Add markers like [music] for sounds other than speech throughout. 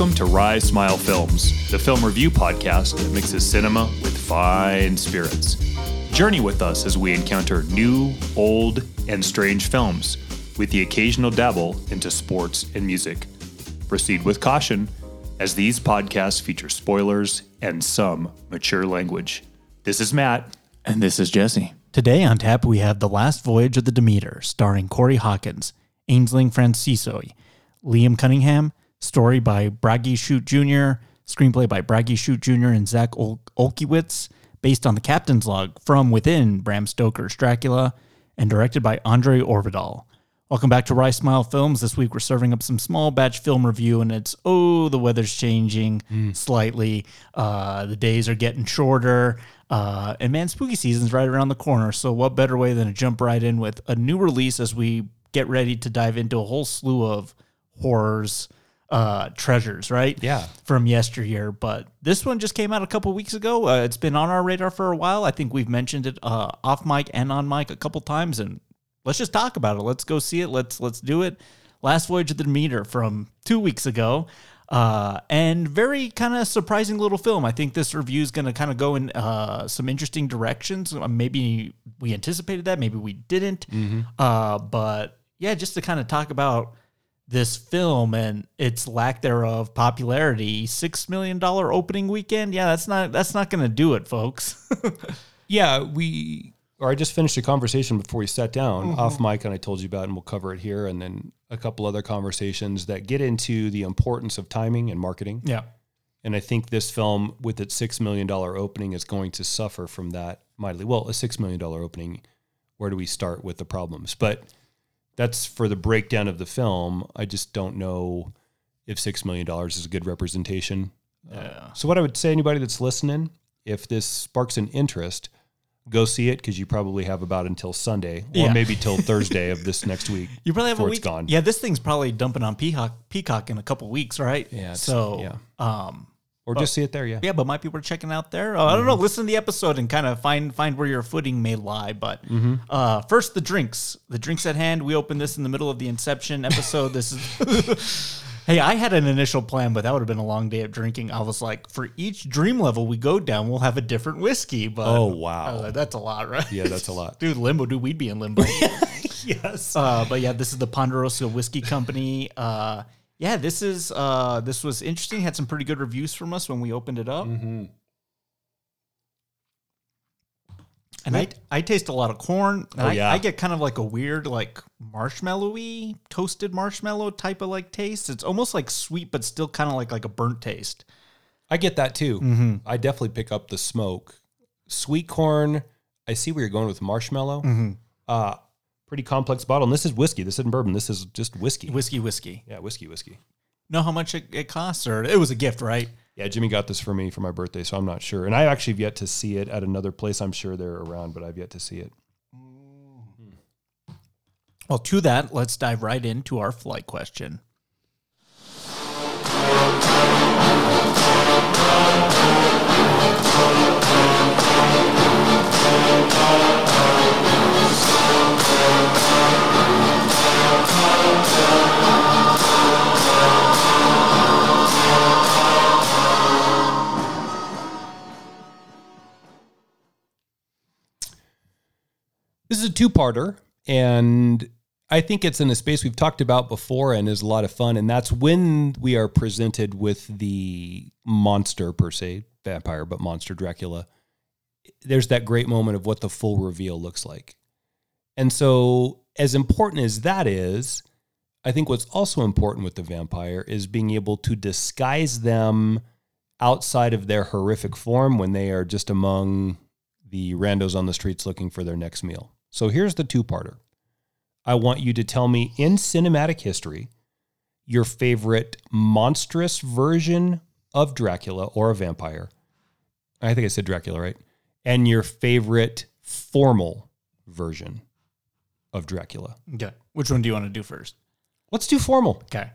Welcome to Rye Smile Films, the film review podcast that mixes cinema with fine spirits. Journey with us as we encounter new, old, and strange films, with the occasional dabble into sports and music. Proceed with caution, as these podcasts feature spoilers and some mature language. This is Matt. And this is Jesse. Today on tap, we have The Last Voyage of the Demeter, starring Corey Hawkins, Aisling Franciosi, Liam Cunningham, story by Bragi Schut Jr., screenplay by Bragi Schut Jr. and Zach Ol- Olkewicz, based on the captain's log from within Bram Stoker's Dracula, and directed by Andre Øvredal. Welcome back to Rye Smile Films. This week we're serving up some small batch film review, and it's oh, the weather's changing slightly. Uh, the days are getting shorter. Uh, and man, spooky season's right around the corner. So, what better way than to jump right in with a new release as we get ready to dive into a whole slew of horrors, uh, treasures, right? Yeah. From yesteryear. But this one just came out a couple weeks ago. Uh, it's been on our radar for a while. I think we've mentioned it uh, off mic and on mic a couple times, and let's just talk about it. Let's go see it. Let's let's do it. Last Voyage of the Demeter from two weeks ago. Uh, and very kind of surprising little film. I think this review is going to kind of go in uh, some interesting directions. Uh, Maybe we anticipated that, maybe we didn't. Uh, but yeah, just to kind of talk about this film and its lack thereof popularity. Six million dollar opening weekend. Yeah, that's not that's not going to do it, folks. [laughs] Yeah, we or I just finished a conversation before we sat down mm-hmm. off mic, and I told you about, and we'll cover it here, and then a couple other conversations that get into the importance of timing and marketing. yeah. And I think this film, with its six million dollar opening, is going to suffer from that mightily. Well, a six million dollar opening. Where do we start with the problems? But that's for the breakdown of the film. I just don't know if six million dollars is a good representation. Yeah. So what I would say, anybody that's listening, if this sparks an interest, go see it because you probably have about until Sunday or Yeah. maybe till [laughs] Thursday of this next week. [laughs] You probably have a before week. it's gone. Yeah, this thing's probably dumping on Peacock, Peacock in a couple weeks, right? Yeah, So, yeah. um, Or just see it there. Yeah. yeah, but my people are checking out there. Uh, I don't know. Listen to the episode and kind of find find where your footing may lie. But uh, first, the drinks. The drinks at hand. We opened this in the middle of the Inception episode. this is. [laughs] Hey, I had an initial plan, but that would have been a long day of drinking. I was like, for each dream level we go down, we'll have a different whiskey. But Oh, wow. uh, that's a lot, right? Yeah, that's a lot. [laughs] dude. Limbo, dude, we'd be in limbo. [laughs] Yes. Uh, but yeah, this is the Ponderosa Whiskey Company. Yeah, this is uh, this was interesting. Had some pretty good reviews from us when we opened it up. And I, I taste a lot of corn. And Oh, I, yeah. I get kind of like a weird, like marshmallowy, toasted marshmallow type of like taste. It's almost like sweet, but still kind of like like a burnt taste. I get that too. Mm-hmm. I definitely pick up the smoke. Sweet corn. I see where you're going with marshmallow. Mm-hmm. Uh, pretty complex bottle. And this is whiskey. This isn't bourbon. This is just whiskey. Whiskey, whiskey. yeah, whiskey, whiskey. Know how much it, it costs, or it was a gift, right? Yeah, Jimmy got this for me for my birthday, so I'm not sure. And I actually have yet to see it at another place. I'm sure they're around, but I've yet to see it. Mm. Well, to that, let's dive right into our flight question. This is a two-parter, and I think it's in a space we've talked about before and is a lot of fun. And that's when we are presented with the monster per se, vampire, but monster Dracula. There's that great moment of what the full reveal looks like. And so, as important as that is, I think what's also important with the vampire is being able to disguise them outside of their horrific form when they are just among the randos on the streets looking for their next meal. So here's the two parter. I want you to tell me in cinematic history your favorite monstrous version of Dracula or a vampire. I think I said Dracula, right? And your favorite formal version of Dracula. Okay. Which one do you want to do first? Let's do formal. Okay.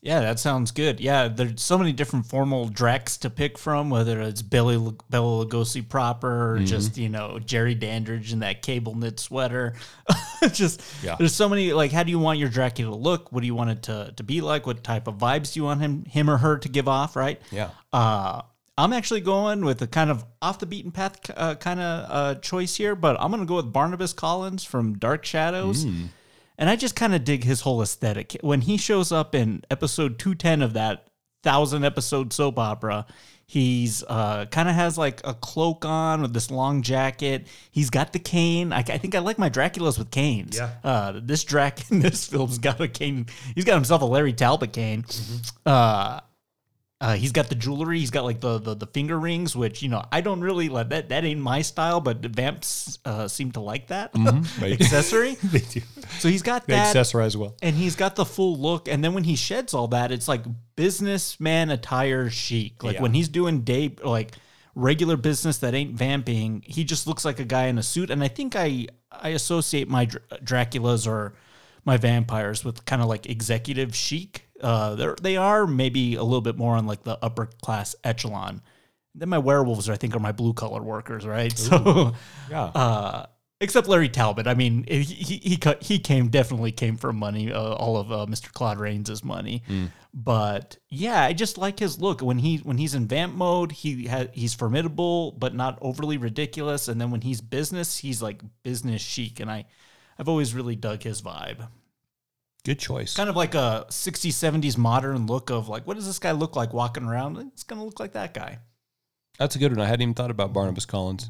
Yeah, that sounds good. Yeah, there's so many different formal Drex to pick from, whether it's Billy Bela Lugosi proper or just you know Jerry Dandridge in that cable knit sweater. [laughs] just Yeah. there's so many. Like, how do you want your Dracula to look? What do you want it to to be like? What type of vibes do you want him him or her to give off? Right. Yeah. Uh, I'm actually going with a kind of off the beaten path uh, kind of uh, choice here, but I'm going to go with Barnabas Collins from Dark Shadows. And I just kind of dig his whole aesthetic. When he shows up in episode 210 of that thousand episode soap opera, he's uh, kind of has like a cloak on with this long jacket. He's got the cane. I, I think I like my Draculas with canes. Yeah. Uh, this Drac [laughs] in this film's got a cane. He's got himself a Larry Talbot cane. Uh, uh, he's got the jewelry. He's got like the, the the finger rings, which you know I don't really like. That that ain't my style, but vamps uh, seem to like that [laughs] Right. accessory. [laughs] they do. So he's got They that, accessorize well. and he's got the full look. And then when he sheds all that, it's like businessman attire chic. Like Yeah. when he's doing day like regular business that ain't vamping, he just looks like a guy in a suit. And I think I I associate my Dr- Draculas or my vampires with kind of like executive chic. Uh, they they are maybe a little bit more on like the upper class echelon. Then my werewolves, I think, are my blue collar workers, right? [laughs] So, Yeah. uh, except Larry Talbot. I mean, he he he, cut, he came definitely came from money, uh, all of uh, Mr. Claude Rains' money. But yeah, I just like his look when he when he's in vamp mode. He ha- he's formidable, but not overly ridiculous. And then when he's business, he's like business chic. And I I've always really dug his vibe. Good choice. Kind of like a 60s, 70s modern look of like, what does this guy look like walking around? It's gonna look like that guy. That's a good one. I hadn't even thought about Barnabas Collins.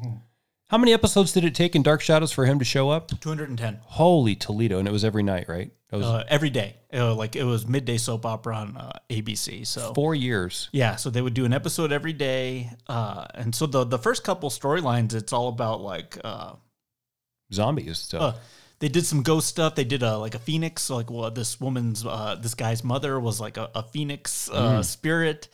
How many episodes did it take in Dark Shadows for him to show up? 210 Holy Toledo. And it was every night, right? It was uh, every day. Uh, like it was midday soap opera on uh, ABC. So four years. Yeah, so they would do an episode every day, uh, and so the the first couple storylines, it's all about like uh, Zombies stuff. They did some ghost stuff. They did a like a phoenix, so like well, this woman's uh, this guy's mother was like a, a phoenix uh, spirit,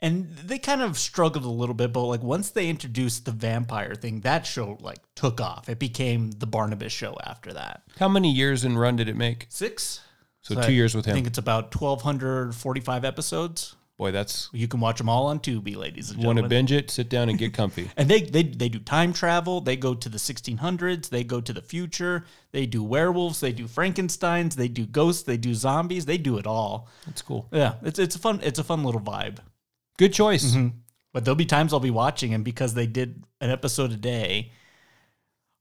and they kind of struggled a little bit. But like once they introduced the vampire thing, that show like took off. It became the Barnabas show after that. How many years in run did it make? Six. So, I two years with him. I think it's about twelve hundred forty five episodes. Boy, that's You can watch them all on Tubi, ladies and gentlemen. want gentlemen. to binge it, sit down and get [laughs] comfy. And they, they they do time travel. They go to the 1600s. They go to the future. They do werewolves. They do Frankenstein's. They do ghosts. They do zombies. They do it all. That's cool. Yeah, it's it's a fun it's a fun little vibe. Good choice. Mm-hmm. But there'll be times I'll be watching, and because they did an episode a day,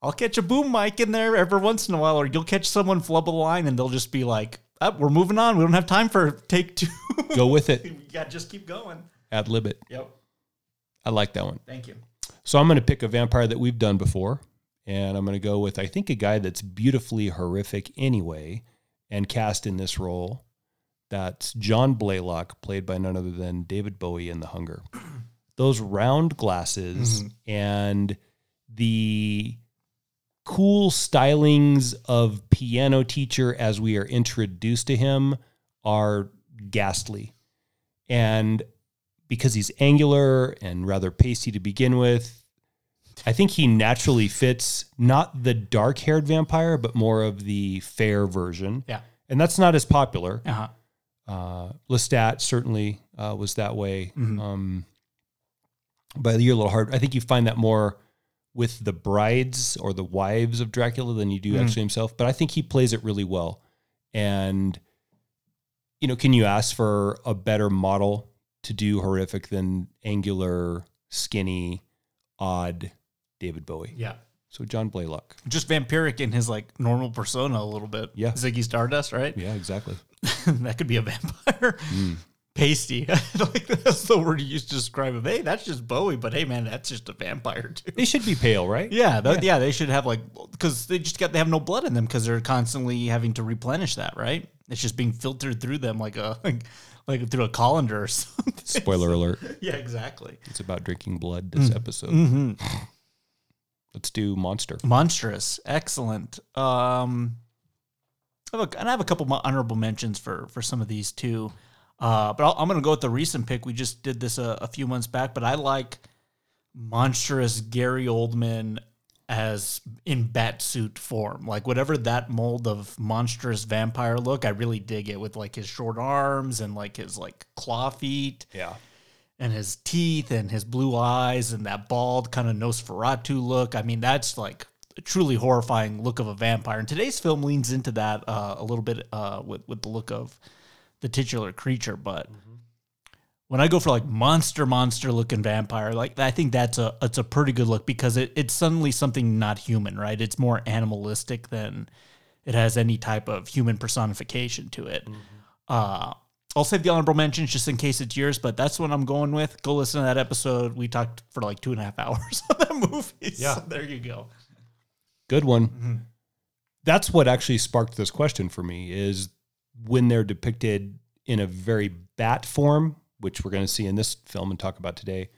I'll catch a boom mic in there every once in a while, or you'll catch someone flub a line, and they'll just be like, oh, "We're moving on. We don't have time for take two. [laughs] Go with it. [laughs] you got just keep going." Ad lib it. Yep. I like that one. Thank you. So I'm going to pick a vampire that we've done before, and I'm going to go with I think a guy that's beautifully horrific anyway, and cast in this role. That's John Blaylock, played by none other than David Bowie in The Hunger. [clears throat] Those round glasses mm-hmm. and the cool stylings of piano teacher as we are introduced to him are ghastly. And because he's angular and rather pasty to begin with, I think he naturally fits not the dark haired vampire, but more of the fair version. Yeah. And that's not as popular. Uh huh. Uh, Lestat certainly uh, was that way. Mhm. Um, but you're a little hard. I think you find that more with the brides or the wives of Dracula than you do Mhm. actually himself. But I think he plays it really well. And, you know, can you ask for a better model to do horrific than angular, skinny, odd David Bowie? Yeah. So John Blaylock. just vampiric in his like normal persona a little bit. Yeah. Ziggy Stardust, right? Yeah, exactly. [laughs] that could be a vampire. Pasty. [laughs] like that's the word you used to describe him. Hey, that's just Bowie, but hey, man, that's just a vampire [laughs] too. They should be pale, right? Yeah, th- yeah, they should have like because they just got they have no blood in them because they're constantly having to replenish that, right? It's just being filtered through them like a [laughs] like, like through a colander or something. Spoiler alert. yeah, exactly. It's about drinking blood this episode. hmm [sighs] Let's do monster. Monstrous, excellent. Um, I have a, and I have a couple honorable mentions for for some of these too. Uh, but I'll, I'm going to go with the recent pick. We just did this a, a few months back, but I like monstrous Gary Oldman as in bat suit form. Like whatever that mold of monstrous vampire look, I really dig it with like his short arms and like his like claw feet Yeah. and his teeth and his blue eyes and that bald kind of Nosferatu look. I mean, that's like a truly horrifying look of a vampire. And today's film leans into that uh, a little bit uh, with with the look of the titular creature. But mm-hmm. when I go for like monster monster looking vampire, like I think that's a it's a pretty good look because it, it's suddenly something not human, right? It's more animalistic than it has any type of human personification to it. Mm-hmm. Uh, I'll save the honorable mentions just in case it's yours, but that's what I'm going with. Go listen to that episode. We talked for like two and a half [laughs] hours on that movie. Yeah. So there you go. Good one. Mm-hmm. That's what actually sparked this question for me is when they're depicted in a very bat form, which we're going to see in this film and talk about today,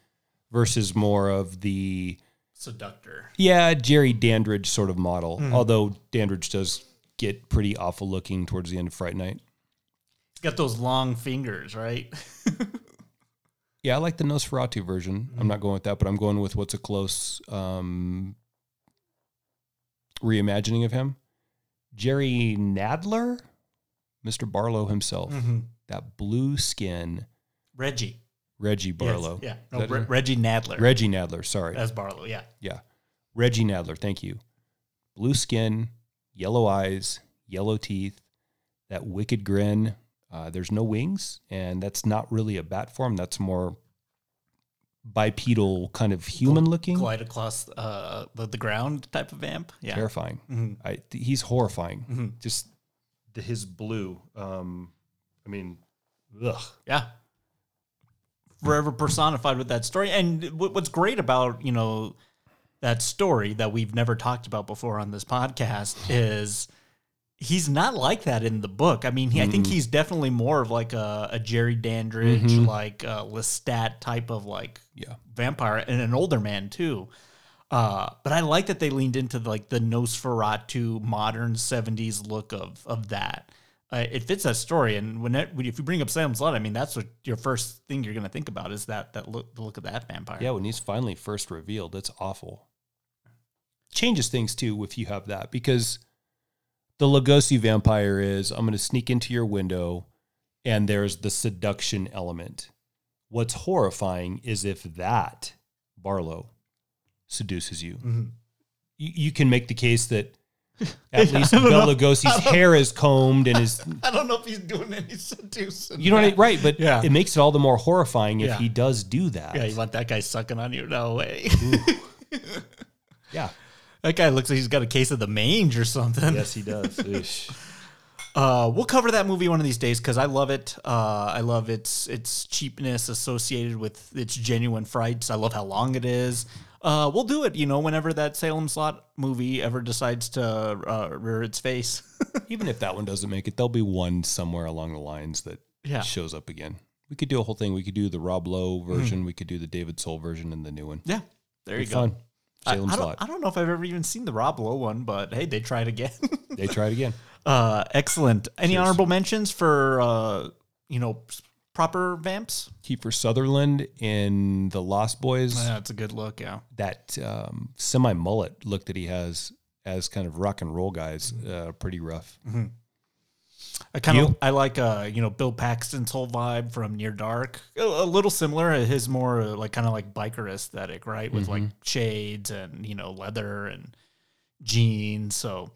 versus more of the Seductor. yeah Jerry Dandridge sort of model. Although Dandridge does get pretty awful looking towards the end of Fright Night. He's got those long fingers, right? [laughs] Yeah, I like the Nosferatu version. I'm not going with that, but I'm going with what's a close um, reimagining of him. Jerry Nadler, Mr. Barlow himself, that blue skin, Reggie. Reggie Yes, Barlow. Yeah. No, Re- Reggie Nadler. Reggie Nadler, sorry. As Barlow, yeah. yeah. Reggie Nadler, thank you. Blue skin, yellow eyes, yellow teeth, that wicked grin. Uh, there's no wings, and that's not really a bat form. That's more bipedal, kind of human looking. Glide across uh, the, the ground type of vamp. Yeah. Terrifying. Mhm. I, th- he's horrifying. Mhm. Just the, his blue. Um, I mean, ugh. Yeah. Forever personified with that story. And what- what's great about, you know, that story that we've never talked about before on this podcast is he's not like that in the book. I mean, he, I think he's definitely more of like a, a Jerry Dandridge, Mhm. like a Lestat type of like Yeah. vampire and an older man too. Uh, but I like that they leaned into like the Nosferatu modern '70s look of of that. Uh, it fits that story, and when it, if you bring up Salem's Lot, I mean that's what your first thing you're going to think about is that that look the look of that vampire. Yeah, when he's finally first revealed, it's awful. Changes things too if you have that because the Lugosi vampire is I'm going to sneak into your window and there's the seduction element. What's horrifying is if that Barlow seduces you. Mhm. You, you can make the case that [laughs] at least Bela know. Lugosi's hair is combed and his [laughs] I don't know if he's doing any seducing. you know what I, mean? right, but Yeah. it makes it all the more horrifying if Yeah. he does do that. Yeah, you want that guy sucking on you? No way. [laughs] yeah. that guy looks like he's got a case of the mange or something. Yes, he does. Uh, we'll cover that movie one of these days because I love it. Uh, I love its its cheapness associated with its genuine frights. I love how long it is. Uh, we'll do it, you know, whenever that Salem's Lot movie ever decides to uh, rear its face. [laughs] Even if that one doesn't make it, there'll be one somewhere along the lines that Yeah. shows up again. We could do a whole thing. We could do the Rob Lowe version. We could do the David Soul version and the new one. yeah, there you go. fun. I, Salem I, don't, Slot. I don't know if I've ever even seen the Rob Lowe one, but hey, they tried again. They tried again. [laughs] uh, excellent. Any Cheers. honorable mentions for uh, you know proper vamps? Kiefer Sutherland in The Lost Boys. Yeah, it's a good look. Yeah. That um, semi mullet look that he has as kind of rock and roll guys, uh, pretty rough. I kind of I like uh you know Bill Paxton's whole vibe from Near Dark. A, a little similar. His more uh, like kind of like biker aesthetic, right? With like shades and you know leather and jeans. So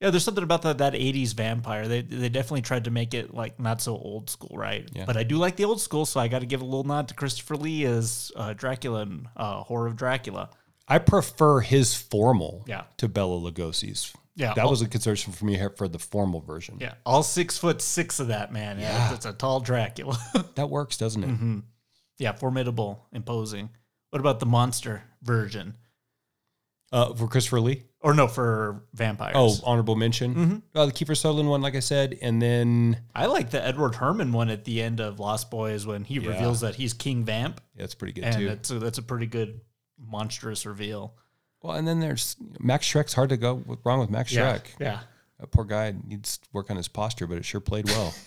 yeah, there's something about that that '80s vampire. They they definitely tried to make it like not so old school, right? Yeah. But I do like the old school, so I got to give a little nod to Christopher Lee as uh, Dracula and uh, Horror of Dracula. I prefer his formal Yeah. to Bela Lugosi's. Yeah, That all- was a concession for me here for the formal version. Yeah, all six foot six of that man. Yeah, Yeah. it's a tall Dracula. [laughs] That works, doesn't it? Yeah, formidable, imposing. What about the monster version? Uh, for Christopher Lee. Or no, for vampires. Oh, honorable mention. Uh, the Kiefer Sutherland one, like I said, and then I like the Edward Herrmann one at the end of Lost Boys when he Yeah. reveals that he's King Vamp, yeah, it's pretty good and too. that's a, that's a pretty good monstrous reveal. Well, and then there's Max Schreck's hard to go wrong with Max Shrek. yeah. That poor guy needs to work on his posture, but it sure played well. [laughs]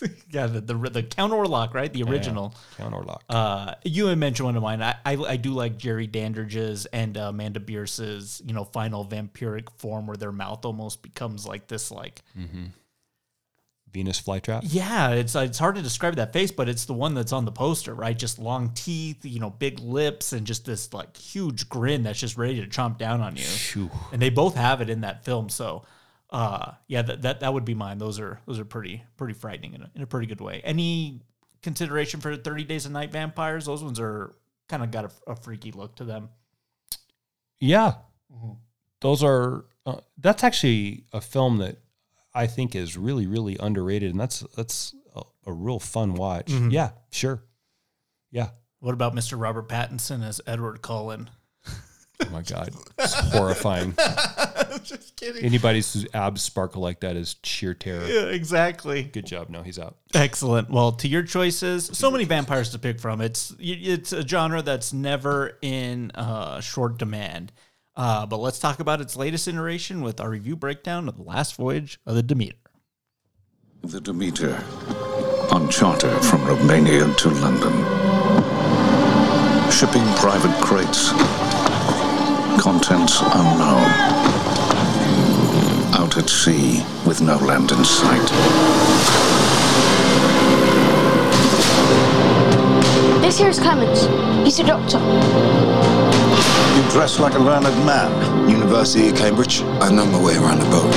[laughs] yeah, the, the the Count Orlok, right? The original. Count Orlok. Uh, you had mentioned one of mine. I, I I do like Jerry Dandridge's and uh, Amanda Bearse's, you know, final vampiric form where their mouth almost becomes like this, like Venus flytrap. yeah, it's it's hard to describe that face, but it's the one that's on the poster, right? Just long teeth, you know, big lips, and just this like huge grin that's just ready to chomp down on you. And they both have it in that film, so uh, yeah, that, that that would be mine. Those are those are pretty pretty frightening in a, in a pretty good way. Any consideration for Thirty Days of Night vampires? Those ones are kind of got a, a freaky look to them. Yeah, those are. Uh, that's actually a film that I think is really, really underrated, and that's that's a, a real fun watch. Yeah, sure. Yeah. What about Mr. Robert Pattinson as Edward Cullen? Oh my god, it's horrifying. [laughs] Just kidding. Anybody whose abs sparkle like that is sheer terror. Yeah, exactly. Good job. No, he's out. Excellent. Well, to your choices, so many vampires to pick from. It's it's a genre that's never in uh, short demand. Uh, but let's talk about its latest iteration with our review breakdown of the last voyage of the Demeter. The Demeter, on charter from Romania to London. Shipping private crates. Contents unknown. Out at sea with no land in sight. This here is Clemens. He's a doctor. You dress like a learned man. University of Cambridge. I know my way around the boat.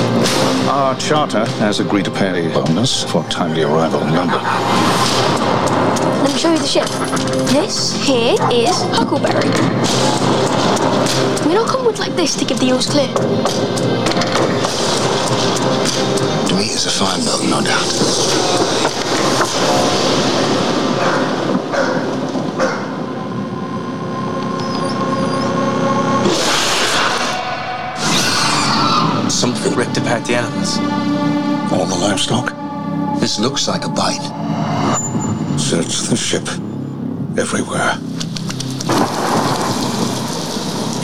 Our charter has agreed to pay a bonus for timely arrival in London. Let me show you the ship. This here is Huckleberry. We don't come with like this to give the eels clear. Demeter's a fine boat, no doubt. Something ripped apart the animals. All the livestock. This looks like a bite. Search the ship. Everywhere.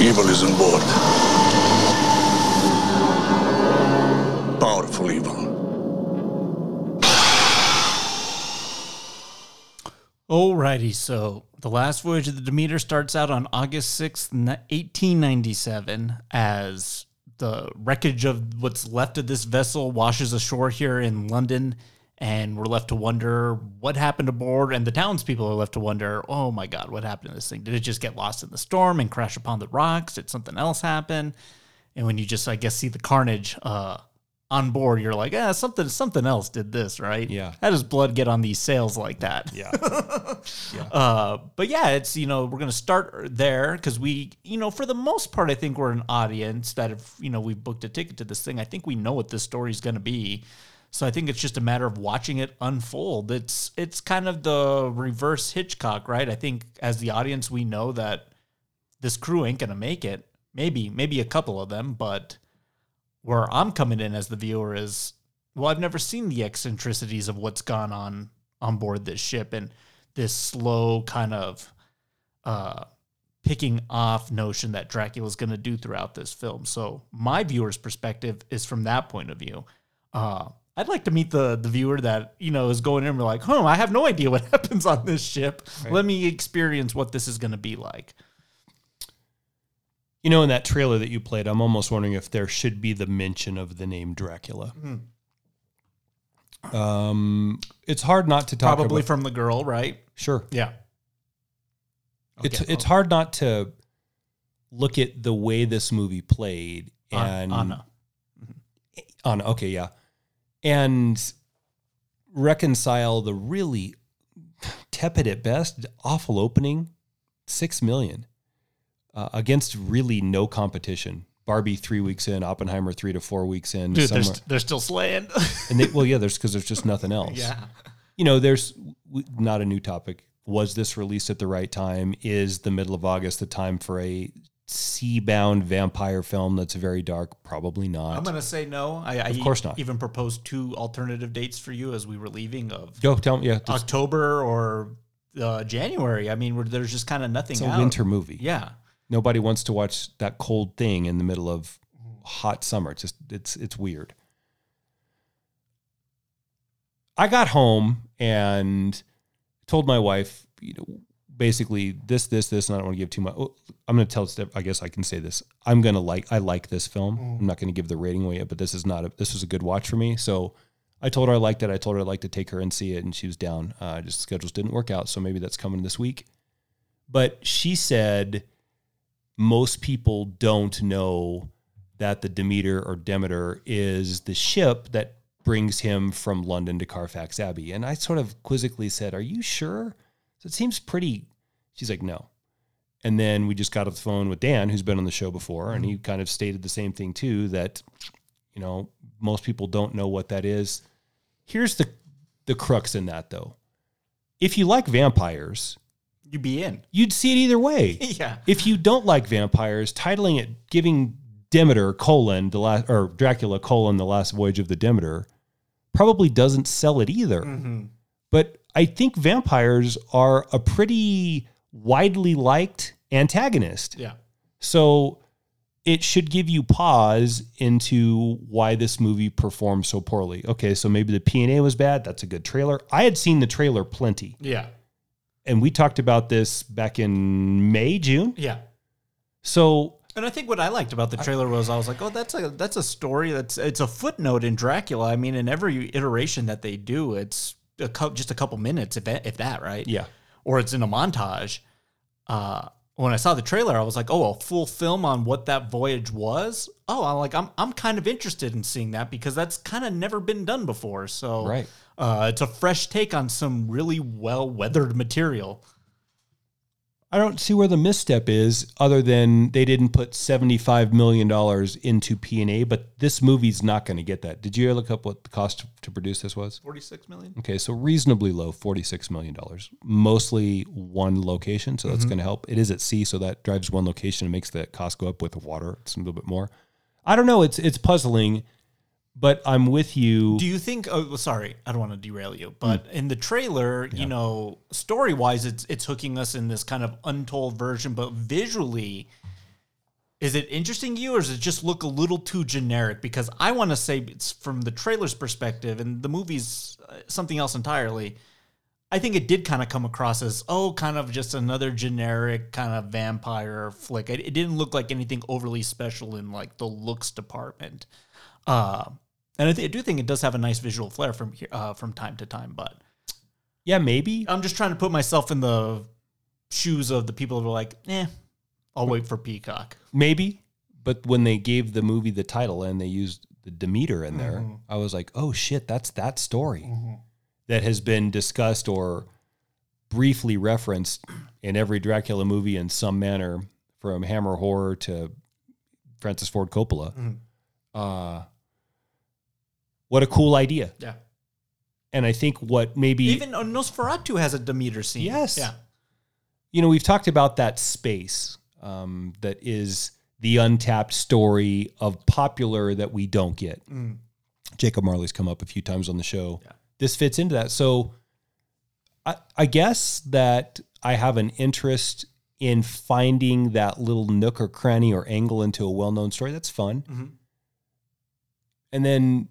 Evil is on board. Powerful evil. Alrighty, so the last voyage of the Demeter starts out on August 6th, 1897, as the wreckage of what's left of this vessel washes ashore here in London. And we're left to wonder what happened aboard. And the townspeople are left to wonder, oh my God, what happened to this thing? Did it just get lost in the storm and crash upon the rocks? Did something else happen? And when you just, I guess, see the carnage uh, on board, you're like, ah, something, something else did this, right? Yeah. How does blood get on these sails like that? Yeah. [laughs] Uh, but yeah, it's you know we're gonna start there because we you know for the most part I think we're an audience that if you know we've booked a ticket to this thing I think we know what this story's gonna be. So I think it's just a matter of watching it unfold. It's it's kind of the reverse Hitchcock, right? I think as the audience we know that this crew ain't gonna make it. Maybe maybe a couple of them, but where I'm coming in as the viewer is well, I've never seen the eccentricities of what's gone on on board this ship and this slow kind of uh picking off notion that Dracula's going to do throughout this film. So my viewer's perspective is from that point of view. Uh I'd like to meet the the viewer that you know is going in and be like, "Oh, I have no idea what [laughs] happens on this ship. Let me experience what this is going to be like." You know, in that trailer that you played, I'm almost wondering if there should be the mention of the name Dracula. Um, it's hard not to talk Probably about. from the girl, right? sure, Yeah. it's Okay. it's hard not to look at the way this movie played and Anna. on okay yeah and reconcile the really tepid at best awful opening six million uh, against really no competition barbie three weeks in oppenheimer three to four weeks in Dude, they're, st- they're still slaying. and they, well yeah there's because there's just nothing [laughs] else yeah. you know there's not a new topic was this released at the right time is the middle of august the time for a sea-bound vampire film that's very dark probably not I'm gonna say no. I, I Of course not. Even proposed two alternative dates for you as we were leaving of go tell me yeah just- October or uh, January. I mean, there's just kind of nothing. it's a out. winter movie Yeah, nobody wants to watch that cold thing in the middle of hot summer. It's just it's it's weird. I got home and told my wife, you know, basically this, this, this, and I don't want to give too much. oh, I'm going to tell. I guess I can say this. I'm going to like. I like this film. I'm not going to give the rating away yet, but this is not. A, this was a good watch for me. So I told her I liked it. I told her I'd like to take her and see it, and she was down. Uh, just schedules didn't work out, so maybe that's coming this week. But she said most people don't know that the Demeter or Demeter is the ship that brings him from London to Carfax Abbey. And I sort of quizzically said, Are you sure? It seems pretty. She's like, No. And then we just got off the phone with Dan, who's been on the show before, and he kind of stated the same thing too that, you know, most people don't know what that is. Here's the the crux in that though. If you like vampires, you'd be in. you'd see it either way. [laughs] Yeah. If you don't like vampires, titling it giving Demeter colon the last or Dracula colon the last voyage of the Demeter probably doesn't sell it either. Mm-hmm. But I think vampires are a pretty widely liked antagonist. Yeah. So it should give you pause into why this movie performed so poorly. Okay, so maybe the P&A was bad. That's a good trailer. I had seen the trailer plenty. Yeah. And we talked about this back in May, June. Yeah. So And I think what I liked about the trailer was I was like, oh, that's a that's a story that's it's a footnote in Dracula. I mean, in every iteration that they do, it's a cou- just a couple minutes, if that, if that, right? Yeah. Or it's in a montage. Uh, when I saw the trailer, I was like, oh, a full film on what that voyage was. Oh, I'm like, I'm I'm kind of interested in seeing that because that's kind of never been done before. So Right. uh, it's a fresh take on some really well weathered material. I don't see where the misstep is other than they didn't put $75 million into P&A, but this movie's not going to get that. Did you look up what the cost to produce this was? Forty six million. Okay, so reasonably low, $46 million. Mostly one location, so that's Mm-hmm. going to help. It is at sea, so that drives one location and makes the cost go up with the water. It's a little bit more. I don't know. It's it's puzzling, but I'm with you. Do you think? Oh, sorry, I don't want to derail you, but in the trailer, you know, story wise, it's it's hooking us in this kind of untold version, but visually, is it interesting to you, or does it just look a little too generic? Because I want to say it's from the trailer's perspective, and the movie's uh, something else entirely. I think it did kind of come across as oh, kind of just another generic kind of vampire flick. It, it didn't look like anything overly special in like the looks department. Uh, and I, th- I do think it does have a nice visual flair from here, uh, from time to time. But yeah, maybe. I'm just trying to put myself in the shoes of the people who are like, eh, I'll wait for Peacock. Maybe. But when they gave the movie the title and they used the Demeter in there, Mm-hmm. I was like, oh shit, that's that story that has been discussed or briefly referenced in every Dracula movie in some manner, from Hammer Horror to Francis Ford Coppola. Mm-hmm. Uh, what a cool idea. Yeah. And I think what maybe Even Nosferatu has a Demeter scene. Yes. Yeah. you know, we've talked about that space um, that is the untapped story of popular that we don't get. Jacob Marley's come up a few times on the show. This fits into that. So I, I guess that I have an interest in finding that little nook or cranny or angle into a well known story. That's fun. And then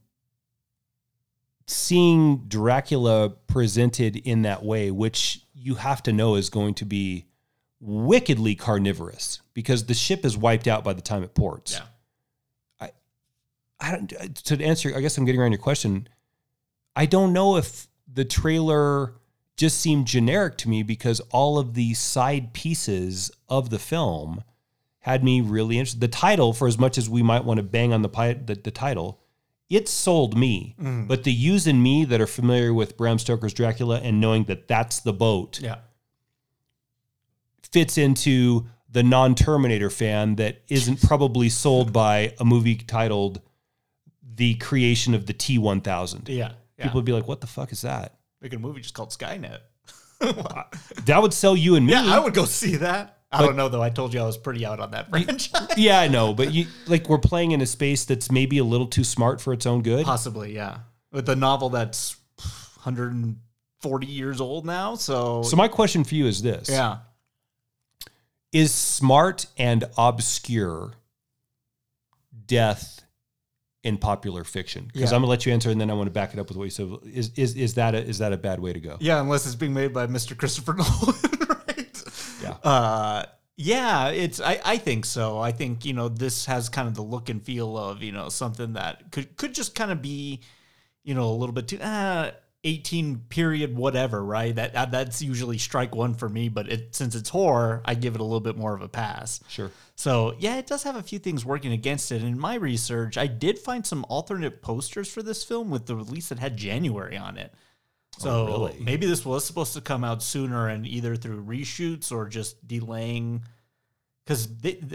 seeing Dracula presented in that way, which you have to know is going to be wickedly carnivorous because the ship is wiped out by the time it ports. Yeah. I, I don't. Uh, to answer, I guess I'm getting around your question. I don't know if the trailer just seemed generic to me because all of the side pieces of the film had me really interested. The title, for as much as we might want to bang on the the, the title, it sold me. Mm. But the yous and me that are familiar with Bram Stoker's Dracula and knowing that that's the boat Yeah. fits into the non-Terminator fan that isn't probably sold by a movie titled "The Creation of the T1000." Yeah. yeah. People would be like, "What the fuck is that?" making a movie just called Skynet. [laughs] That would sell you and me. Yeah, I would go see that. I don't know though. I told you I was pretty out on that franchise. Yeah, I [laughs] know, but you like we're playing in a space that's maybe a little too smart for its own good. Possibly, yeah. With a novel that's 140 years old now, so, So my question for you is this: yeah. Is smart and obscure death in popular fiction? Because Yeah. I'm gonna let you answer, and then I want to back it up with what you said. Is is is that a, is that a bad way to go? Yeah, unless it's being made by Mr. Christopher Nolan. Uh, yeah, it's. I, I think so. I think you know this has kind of the look and feel of you know something that could could just kind of be, you know, a little bit too. Uh, 18 period whatever right that that- that's usually strike one for me but it since it's horror i give it a little bit more of a pass Sure. so yeah, it does have a few things working against it. In my research, I did find some alternate posters for this film with the release that had January on it. So really? maybe this was supposed to come out sooner, and either through reshoots or just delaying. Because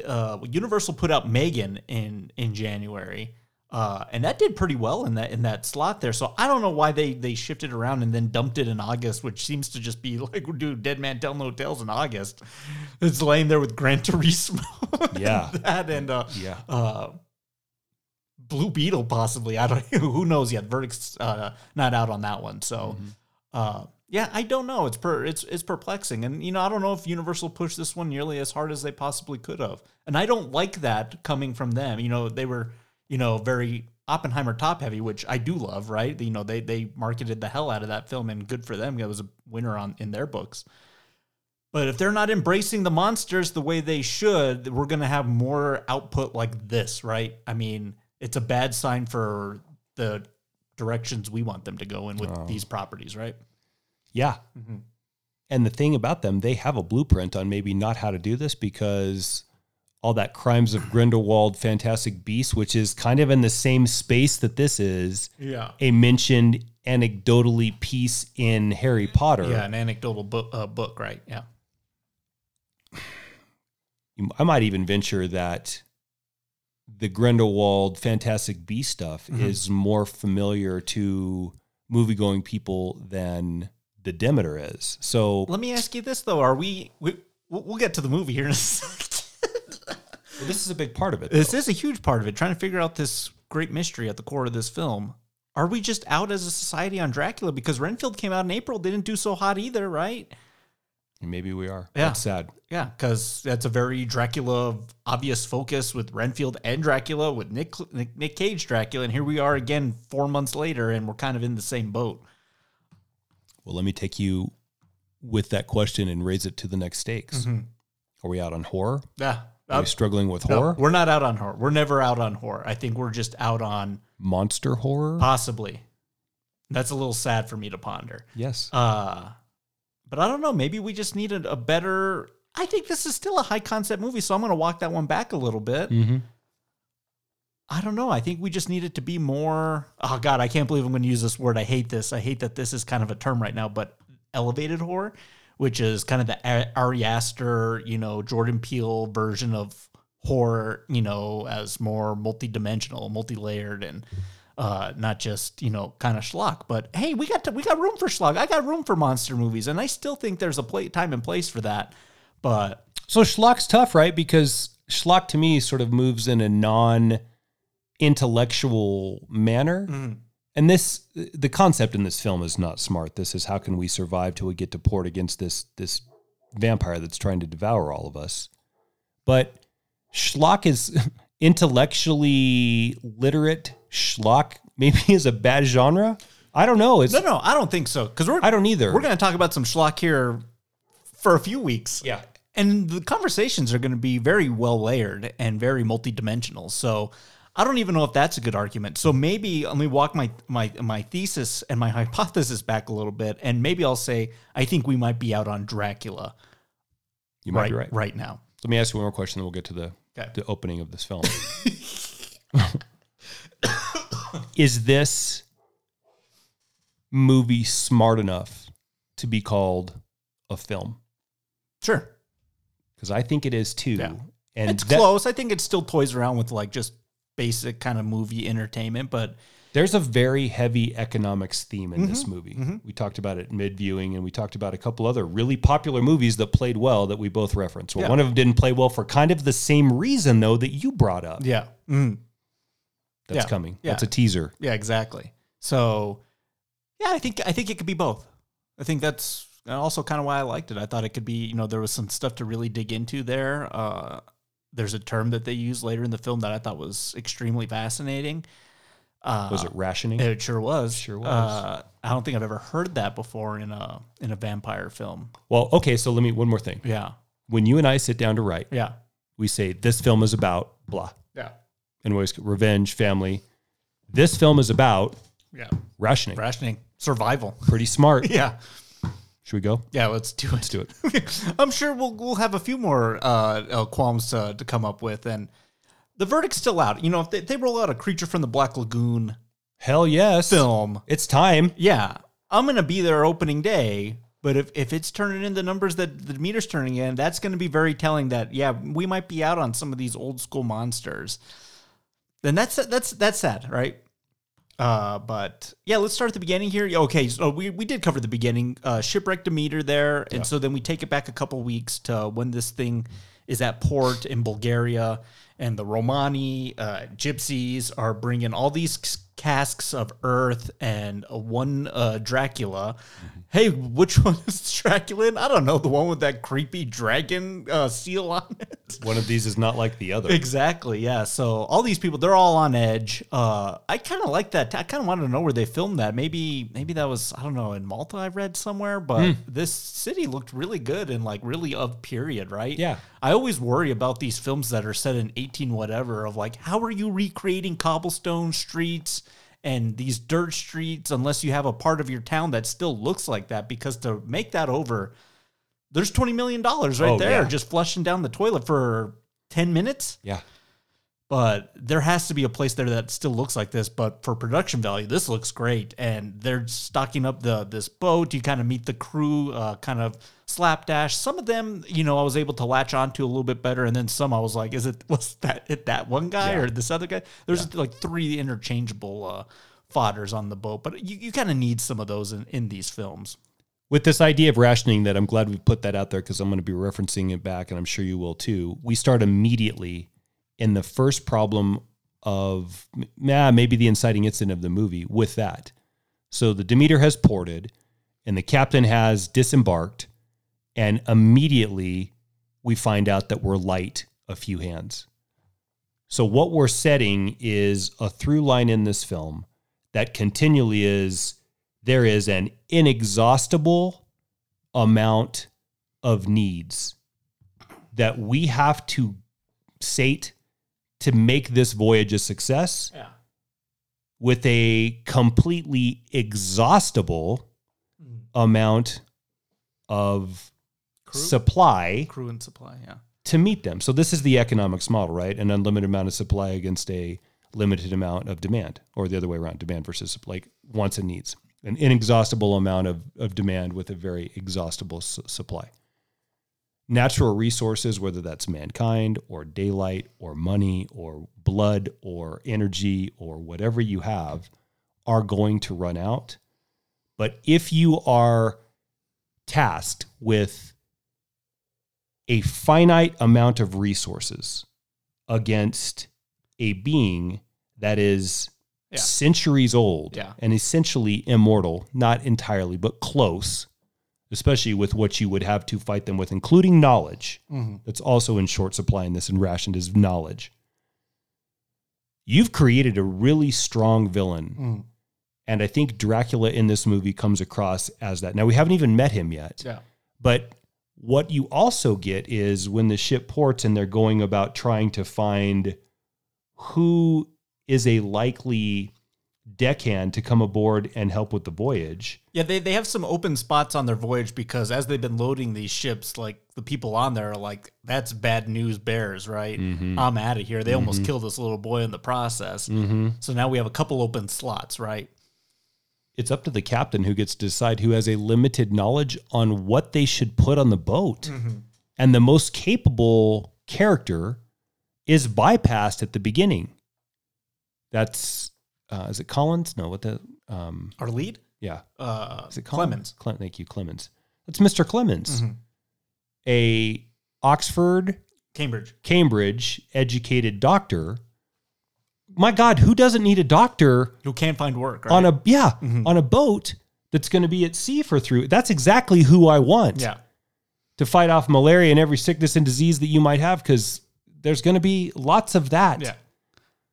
uh, Universal put out Megan in in January, uh, and that did pretty well in that in that slot there. So I don't know why they they shifted around and then dumped it in August, which seems to just be [laughs] like, dude, Dead Man Tell No Tales in August. It's laying there with Gran Turismo. and [laughs] Yeah. that and uh, Yeah. Blue Beetle possibly. I don't. [laughs] Who knows yet? Verdict's uh, not out on that one. So, uh, yeah, I don't know. It's per it's it's perplexing, and you know I don't know if Universal pushed this one nearly as hard as they possibly could have, and I don't like that coming from them. You know they were you know very Oppenheimer top heavy, which I do love. Right? You know they they marketed the hell out of that film, and good for them. It was a winner on in their books. But if they're not embracing the monsters the way they should, we're going to have more output like this, right? I mean, it's a bad sign for the directions we want them to go in with these properties, right? Yeah. Mm-hmm. And the thing about them, they have a blueprint on maybe not how to do this because all that Crimes of Grindelwald, Fantastic Beasts, which is kind of in the same space that this is, Yeah. a mentioned anecdotally piece in Harry Potter. Yeah, an anecdotal book, uh, book right? Yeah. [sighs] I might even venture that the Grindelwald Fantastic Beast stuff Mm-hmm. is more familiar to movie-going people than the Demeter is. So Let me ask you this though: Are we? we we'll we'll get to the movie here in a [laughs] second. this is a big part of it. This is a huge part of it, trying to figure out this great mystery at the core of this film. Are we just out as a society on Dracula? Because Renfield came out in April, didn't do so hot either, right? Maybe we are. Yeah. That's sad. Yeah, because that's a very Dracula obvious focus with Renfield and Dracula with Nick, Nick Nick Cage Dracula, and here we are again four months later, and we're kind of in the same boat. Well, let me take you with that question and raise it to the next stakes. Mm-hmm. Are we out on horror? Yeah, Are we struggling with no, horror? we're not out on horror. We're never out on horror. I think we're just out on Monster horror? possibly. That's a little sad for me to ponder. yes. Uh, but I don't know. Maybe we just needed a better. I think this is still a high concept movie, so I'm going to walk that one back a little bit. mm-hmm. I don't know. I think we just needed to be more. Oh God, I can't believe I'm going to use this word. I hate this. I hate that this is kind of a term right now, but elevated horror, which is kind of the Ari Aster, you know, Jordan Peele version of horror, you know, as more multi-dimensional, multi-layered, and uh, not just you know kind of schlock. But hey, we got to, we got room for schlock. I got room for monster movies, and I still think there's a play, time and place for that. But So schlock's tough, right? Because schlock to me sort of moves in a non intellectual manner. Mm-hmm. And this the concept in this film is not smart. This is how can we survive till we get to port against this this vampire that's trying to devour all of us. But schlock is [laughs] intellectually literate schlock maybe [laughs] is a bad genre. I don't know. It's no, no, I don't think so. Because we're I don't either. We're going to talk about some schlock here for a few weeks. Yeah. And the conversations are going to be very well layered and very multidimensional. So I don't even know if that's a good argument. So maybe let me walk my my my thesis and my [laughs] hypothesis back a little bit, and maybe I'll say I think we might be out on Dracula you might right be right. right now. Let me ask you one more question, then we'll get to the Okay. the opening of this film. [laughs] [coughs] Is this movie smart enough to be called a film? Sure. Because I think it is too. Yeah. And it's that- close. I think it still toys around with like just basic kind of movie entertainment, but There's a very heavy economics theme in Mm-hmm. this movie. We talked about it mid viewing, and we talked about a couple other really popular movies that played well that we both referenced. Well, Yeah. one of them didn't play well for kind of the same reason, though, that you brought up. yeah. Mm. That's yeah. coming. Yeah. That's a teaser. Yeah, exactly. So, yeah, I think I think it could be both. I think that's also kind of why I liked it. I thought it could be, you know, there was some stuff to really dig into there. Uh, there's a term that they use later in the film that I thought was extremely fascinating. Uh, Was it rationing? It sure was. Sure was. Uh, I don't think I've ever heard that before in a in a vampire film. well, okay. So let me one more thing. Yeah. When you and I sit down to write, Yeah. we say this film is about blah, Yeah. And always revenge, family. This film is about Yeah. rationing. Rationing. Survival. Pretty smart. [laughs] Yeah. Should we go? Yeah, let's do it. Let's do it. [laughs] I'm sure we'll we'll have a few more uh, uh, qualms to, to come up with, and the verdict's still out. You know, if they, they roll out a Creature from the Black Lagoon Hell yes. film, It's time. yeah, I'm gonna be there opening day. But if, if it's turning in the numbers that the meter's turning in, that's going to be very telling. That yeah, we might be out on some of these old school monsters. Then that's that's that's sad, right? Uh, but yeah, let's start at the beginning here. Okay, so we, we did cover the beginning. Uh, shipwreck Demeter there, and so then we take it back a couple weeks to when this thing is at port in Bulgaria, and the Romani uh, gypsies are bringing all these casks of earth and uh, one uh, Dracula. Hey, which [laughs] one is Dracula? in? I don't know. The one with that creepy dragon uh, seal on it. One of these is not like the other. Exactly. Yeah. So all these people, they're all on edge. Uh, I kind of like that. I kind of wanted to know where they filmed that. Maybe, maybe that was I don't know in Malta. I read somewhere, but this city looked really good and like really of period, right? Yeah. I always worry about these films that are set in eighteen whatever. Of like, how are you recreating cobblestone streets? And these dirt streets, unless you have a part of your town that still looks like that, because to make that over, there's twenty million dollars right Oh, there, yeah. just flushing down the toilet for ten minutes Yeah. But there has to be a place there that still looks like this but for production value this looks great. And they're stocking up the this boat. You kind of meet the crew uh, kind of slapdash. Some of them you know i was able to latch onto a little bit better and then some i was like is it [laughs] was that it that one guy or this other guy? There's like three interchangeable uh fodders on the boat but you, you kind of need some of those in, in these films. With this idea of rationing, that I'm glad we put that out there because I'm going to be referencing it back, and I'm sure you will too. We start immediately in the first problem of nah, maybe the inciting incident of the movie with that. So the Demeter has ported, and the captain has disembarked, and immediately we find out that we're light a few hands. So what we're setting is a through line in this film that continually is there is an inexhaustible amount of needs that we have to sate to make this voyage a success yeah with a completely exhaustible mm. amount of supply crew and supply yeah to meet them. So this is the economics model, right? An unlimited amount of supply against a limited amount of demand, or the other way around, demand versus like wants and needs. An inexhaustible amount of, of demand with a very exhaustible s- supply. Natural resources, whether that's mankind or daylight or money or blood or energy or whatever you have, are going to run out. But if you are tasked with a finite amount of resources against a being that is Yeah. centuries old Yeah. and essentially immortal, not entirely, but close, especially with what you would have to fight them with, including knowledge. Mm-hmm. That's also in short supply in this and rationed is knowledge. You've created a really strong villain. Mm-hmm. And I think Dracula in this movie comes across as that. Now, we haven't even met him yet. yeah But what you also get is when the ship ports and they're going about trying to find who is a likely deckhand to come aboard and help with the voyage. Yeah, they, they have some open spots on their voyage because as they've been loading these ships, like the people on there are like, that's bad news bears, right? Mm-hmm. I'm out of here. They almost mm-hmm. killed this little boy in the process. Mm-hmm. So now we have a couple open slots, right? It's up to the captain who gets to decide who has a limited knowledge on what they should put on the boat. And the most capable character is bypassed at the beginning. That's uh, is it Collins? No, what the um Our lead? yeah. Uh, Is it Clemens. Cle- thank you, Clemens. That's Mr. Clemens, a Oxford, Cambridge. Cambridge educated doctor. My God, who doesn't need a doctor Who can't find work, right? on a yeah on a boat that's going to be at sea for through? That's exactly who I want yeah. to fight off malaria and every sickness and disease that you might have, because there's going to be lots of that. Yeah.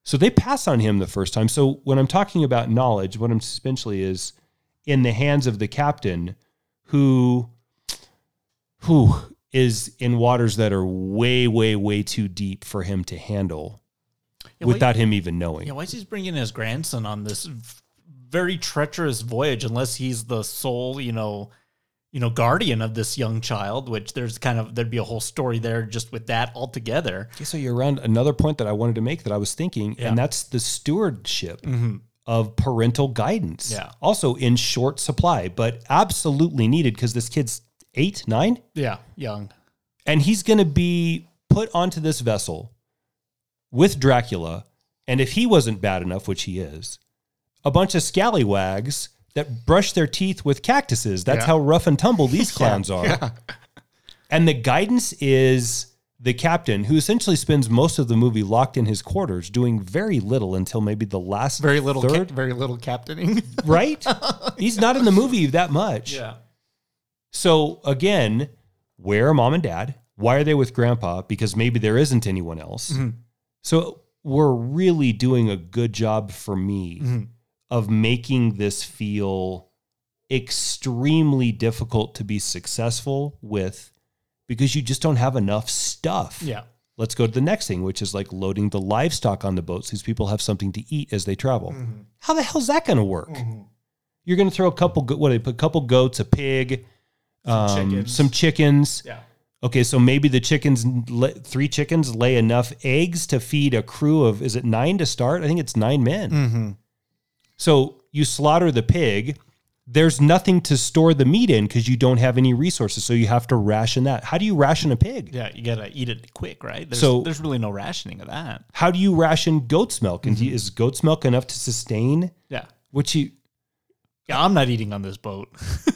So they pass on him the first time. So when I'm talking about knowledge, what I'm essentially is in the hands of the captain who who is in waters that are way, way, way too deep for him to handle Yeah, why- without him even knowing. Yeah, why is he bringing his grandson on this very treacherous voyage unless he's the sole, you know, you know, guardian of this young child, which there's kind of there'd be a whole story there just with that altogether. Okay, so you're around another point that I wanted to make that I was thinking, Yeah. and that's the stewardship mm-hmm. of parental guidance. Yeah. Also in short supply, but absolutely needed because this kid's eight, nine, Yeah, young. and he's going to be put onto this vessel with Dracula. And if he wasn't bad enough, which he is, a bunch of scallywags that brush their teeth with cactuses. That's Yeah. how rough and tumble these [laughs] clowns are. And the guidance is the captain, who essentially spends most of the movie locked in his quarters, doing very little until maybe the last Very little, ca- third. very little captaining. [laughs] right? He's not in the movie that much. yeah, So again, where are mom and dad? Why are they with grandpa? Because maybe there isn't anyone else. Mm-hmm. So we're really doing a good job for me mm-hmm. Of making this feel extremely difficult to be successful with because you just don't have enough stuff. yeah, Let's go to the next thing, which is like loading the livestock on the boats. These people have something to eat as they travel. Mm-hmm. How the hell's that going to work? Mm-hmm. You're going to throw a couple, what, they put a couple goats, a pig, um, chickens. some chickens. yeah. Okay, so maybe the chickens, three chickens, lay enough eggs to feed a crew of, is it nine to start? I think it's nine men. Mm-hmm. So you slaughter the pig. There's nothing to store the meat in because you don't have any resources. So you have to ration that. How do you ration a pig? Yeah, you gotta eat it quick, right? There's, So- there's really no rationing of that. How do you ration goat's milk? And you- mm-hmm. is goat's milk enough to sustain Yeah, Which you? yeah. I'm not eating on this boat.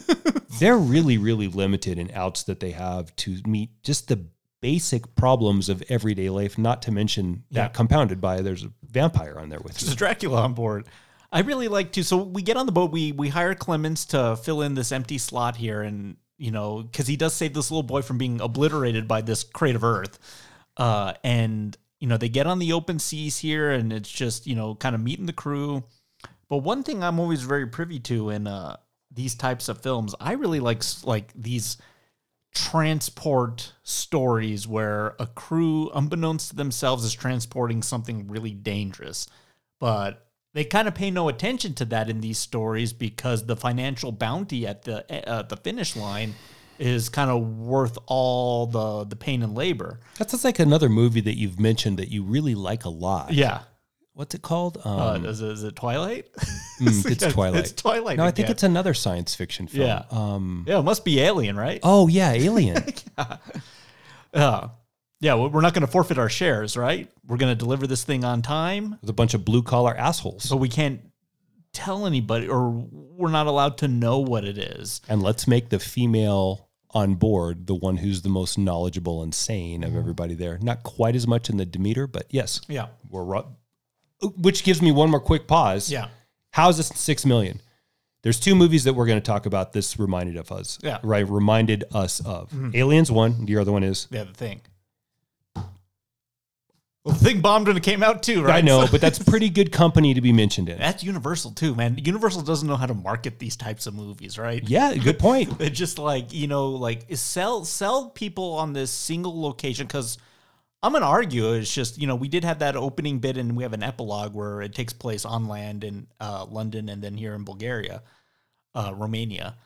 [laughs] They're really, really limited in outs that they have to meet just the basic problems of everyday life. Not to mention Yeah. that compounded by there's a vampire on there with you. There's Dracula on board. I really like to. So we get on the boat. We we hire Clemens to fill in this empty slot here, and you know, because he does save this little boy from being obliterated by this crate of earth. Uh, and you know, they get on the open seas here, and it's just you know, kind of meeting the crew. But one thing I'm always very privy to in uh, these types of films, I really like like these transport stories where a crew, unbeknownst to themselves, is transporting something really dangerous. But they kind of pay no attention to that in these stories because the financial bounty at the at the finish line is kind of worth all the the pain and labor. That sounds like another movie that you've mentioned that you really like a lot. Yeah. What's it called? Uh, Um, is, it, is it Twilight? [laughs] mm, it's Twilight. It's Twilight. No, I think it's another science fiction film. Yeah. Um, yeah. It must be Alien, right? oh yeah, Alien. [laughs] Uh, yeah. We're not going to forfeit our shares, right? We're going to deliver this thing on time, With a bunch of blue collar assholes. but we can't tell anybody, or we're not allowed to know what it is. and let's make the female on board the one who's the most knowledgeable and sane of everybody there. Not quite as much in the Demeter, but yes, Yeah. we're ru- which gives me one more quick pause. Yeah. How is this six million? There's two movies that we're going to talk about. This reminded of us. Yeah. Mm-hmm. Right. Reminded us of Aliens one. The other one is Yeah, the thing. Well, the thing bombed when it came out too, right? I know, but that's [laughs] pretty good company to be mentioned in. that's Universal too, man. Universal doesn't know how to market these types of movies, right? Yeah, good point. [laughs] It's just like you know, like sell sell people on this single location because I'm gonna argue it's just you know we did have that opening bit and we have an epilogue where it takes place on land in uh, London and then here in Bulgaria, uh, Romania.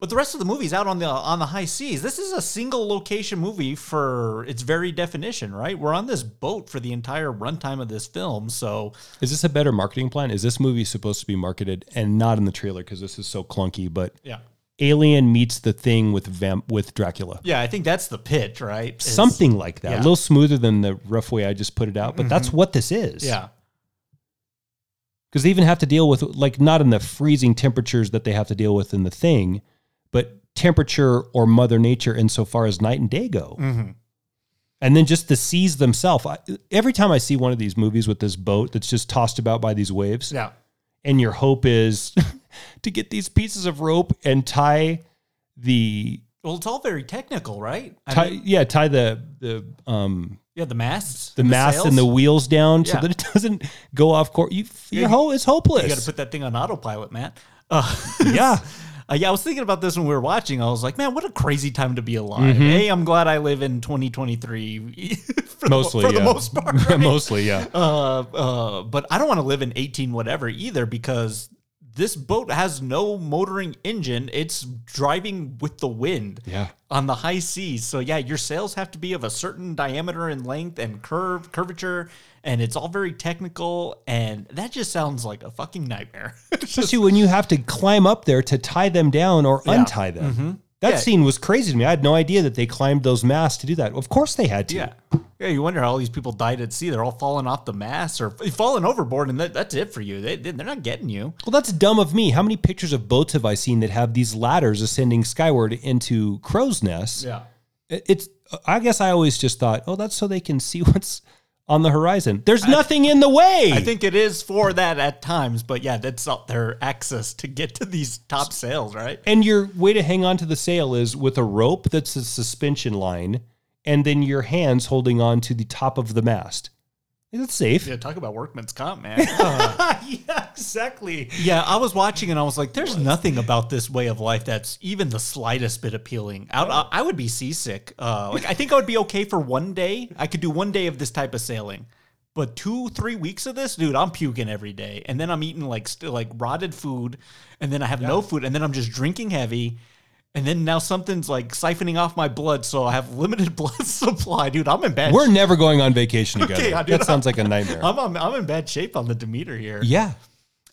But the rest of the movie's out on the on the high seas. This is a single location movie for its very definition, right? We're on this boat for the entire runtime of this film, so Is this a better marketing plan? Is this movie supposed to be marketed and not in the trailer because this is so clunky? But yeah, Alien meets the thing with vamp with Dracula. yeah. I think that's the pitch, right? It's- Something like that. yeah. A little smoother than the rough way I just put it out, but that's mm-hmm. what this is. yeah. Because they even have to deal with, like, not in the freezing temperatures that they have to deal with in the thing, but temperature or Mother Nature insofar as night and day go. Mm-hmm. And then just the seas themselves. I, every time I see one of these movies with this boat that's just tossed about by these waves, Yeah. and your hope is [laughs] to get these pieces of rope and tie the Well, it's all very technical, right? Tie, mean, yeah tie the the um Yeah, the masts. the mast sails. and the wheels down so that it [laughs] doesn't go off course. You, your you- whole it's hopeless. You got to put that thing on autopilot, Matt. [laughs] Uh, yeah. Uh, yeah, I was thinking about this when we were watching. I was like, man, what a crazy time to be alive. Mm-hmm. Hey, I'm glad I live in 2023 [laughs] for, the, mo- Mostly, for the yeah. most part. [laughs] right? Mostly, yeah. Uh, uh, but I don't want to live in 18 whatever either because this boat has no motoring engine. It's driving with the wind Yeah. on the high seas. So yeah, your sails have to be of a certain diameter and length and curve curvature, and it's all very technical. And that just sounds like a fucking nightmare. [laughs] Especially when you have to climb up there to tie them down or untie them. Mm-hmm. That Yeah. scene was crazy to me. I had no idea that they climbed those masts to do that. Of course they had to. Yeah. Yeah, you wonder how all these people died at sea. They're all falling off the mast or falling overboard, and that, that's it for you. They, they're not getting you. Well, that's dumb of me. How many pictures of boats have I seen that have these ladders ascending skyward into crow's nests? Yeah. It's. I guess I always just thought, oh, that's so they can see [laughs] what's on the horizon. There's nothing in the way. I think it is for that at times, but yeah, that's not their access to get to these top sails, right? And your way to hang on to the sail is with a rope that's a suspension line, and then your hands holding on to the top of the mast. That's safe. Yeah, talk about workman's comp, man. [laughs] Uh, [laughs] yeah, exactly. yeah, I was watching and I was like, "There's nothing about this way of life that's even the slightest bit appealing." I, I, I would be seasick. Uh, like, I think I would be okay for one day. I could do one day of this type of sailing, but two, three weeks of this, dude, I'm puking every day, and then I'm eating like still like rotted food, and then I have no food, and then I'm just drinking heavy. And then now something's like siphoning off my blood, so I have limited [laughs] blood supply, dude. I'm in bad. Shape. We're never going on vacation together. Okay, do that sounds like a nightmare. [laughs] I'm, I'm I'm in bad shape on the Demeter here. yeah.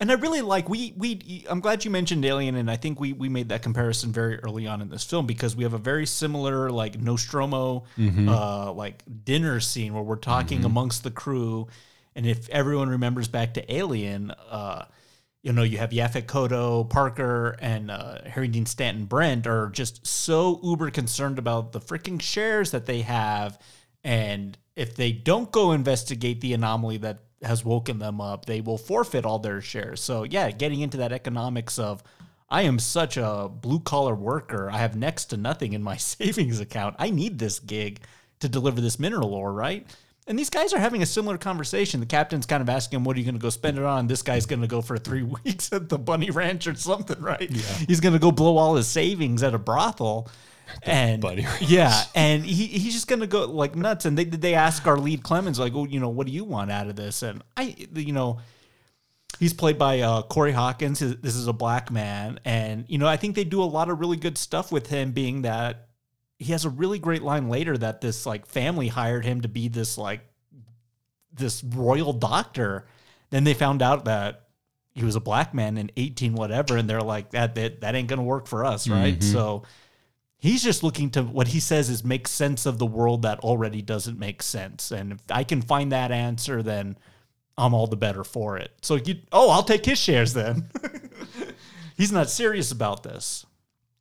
And I really like we we I'm glad you mentioned Alien and I think we we made that comparison very early on in this film because we have a very similar like Nostromo uh like dinner scene where we're talking amongst the crew and if everyone remembers back to Alien uh you know you have Yaphet Kotto, Parker and uh Harry Dean Stanton Brett are just so uber concerned about the freaking shares that they have and if they don't go investigate the anomaly that has woken them up, they will forfeit all their shares. So, yeah, getting into that economics of I am such a blue collar worker. I have next to nothing in my [laughs] savings account. I need this gig to deliver this mineral ore, right? And these guys are having a similar conversation. The captain's kind of asking him, What are you going to go spend it on? This guy's going to go for three [laughs] weeks at the Bunny Ranch or something, right? Yeah. He's going to go blow all his savings at a brothel. [laughs] And Bunny yeah, and he, he's just gonna go like nuts. And they they ask our lead Clemens like, oh, you know, what do you want out of this? And I, you know, he's played by uh, Corey Hawkins. This is a black man, and you know, I think they do a lot of really good stuff with him, being that he has a really great line later that this like family hired him to be this like this royal doctor. Then they found out that he was a black man in 18 whatever and they're like that that, that ain't gonna work for us right? Mm-hmm. So he's just looking to what he says is make sense of the world that already doesn't make sense. And if i can find that answer then i'm all the better for it. So you oh i'll take his shares then. [laughs] He's not serious about this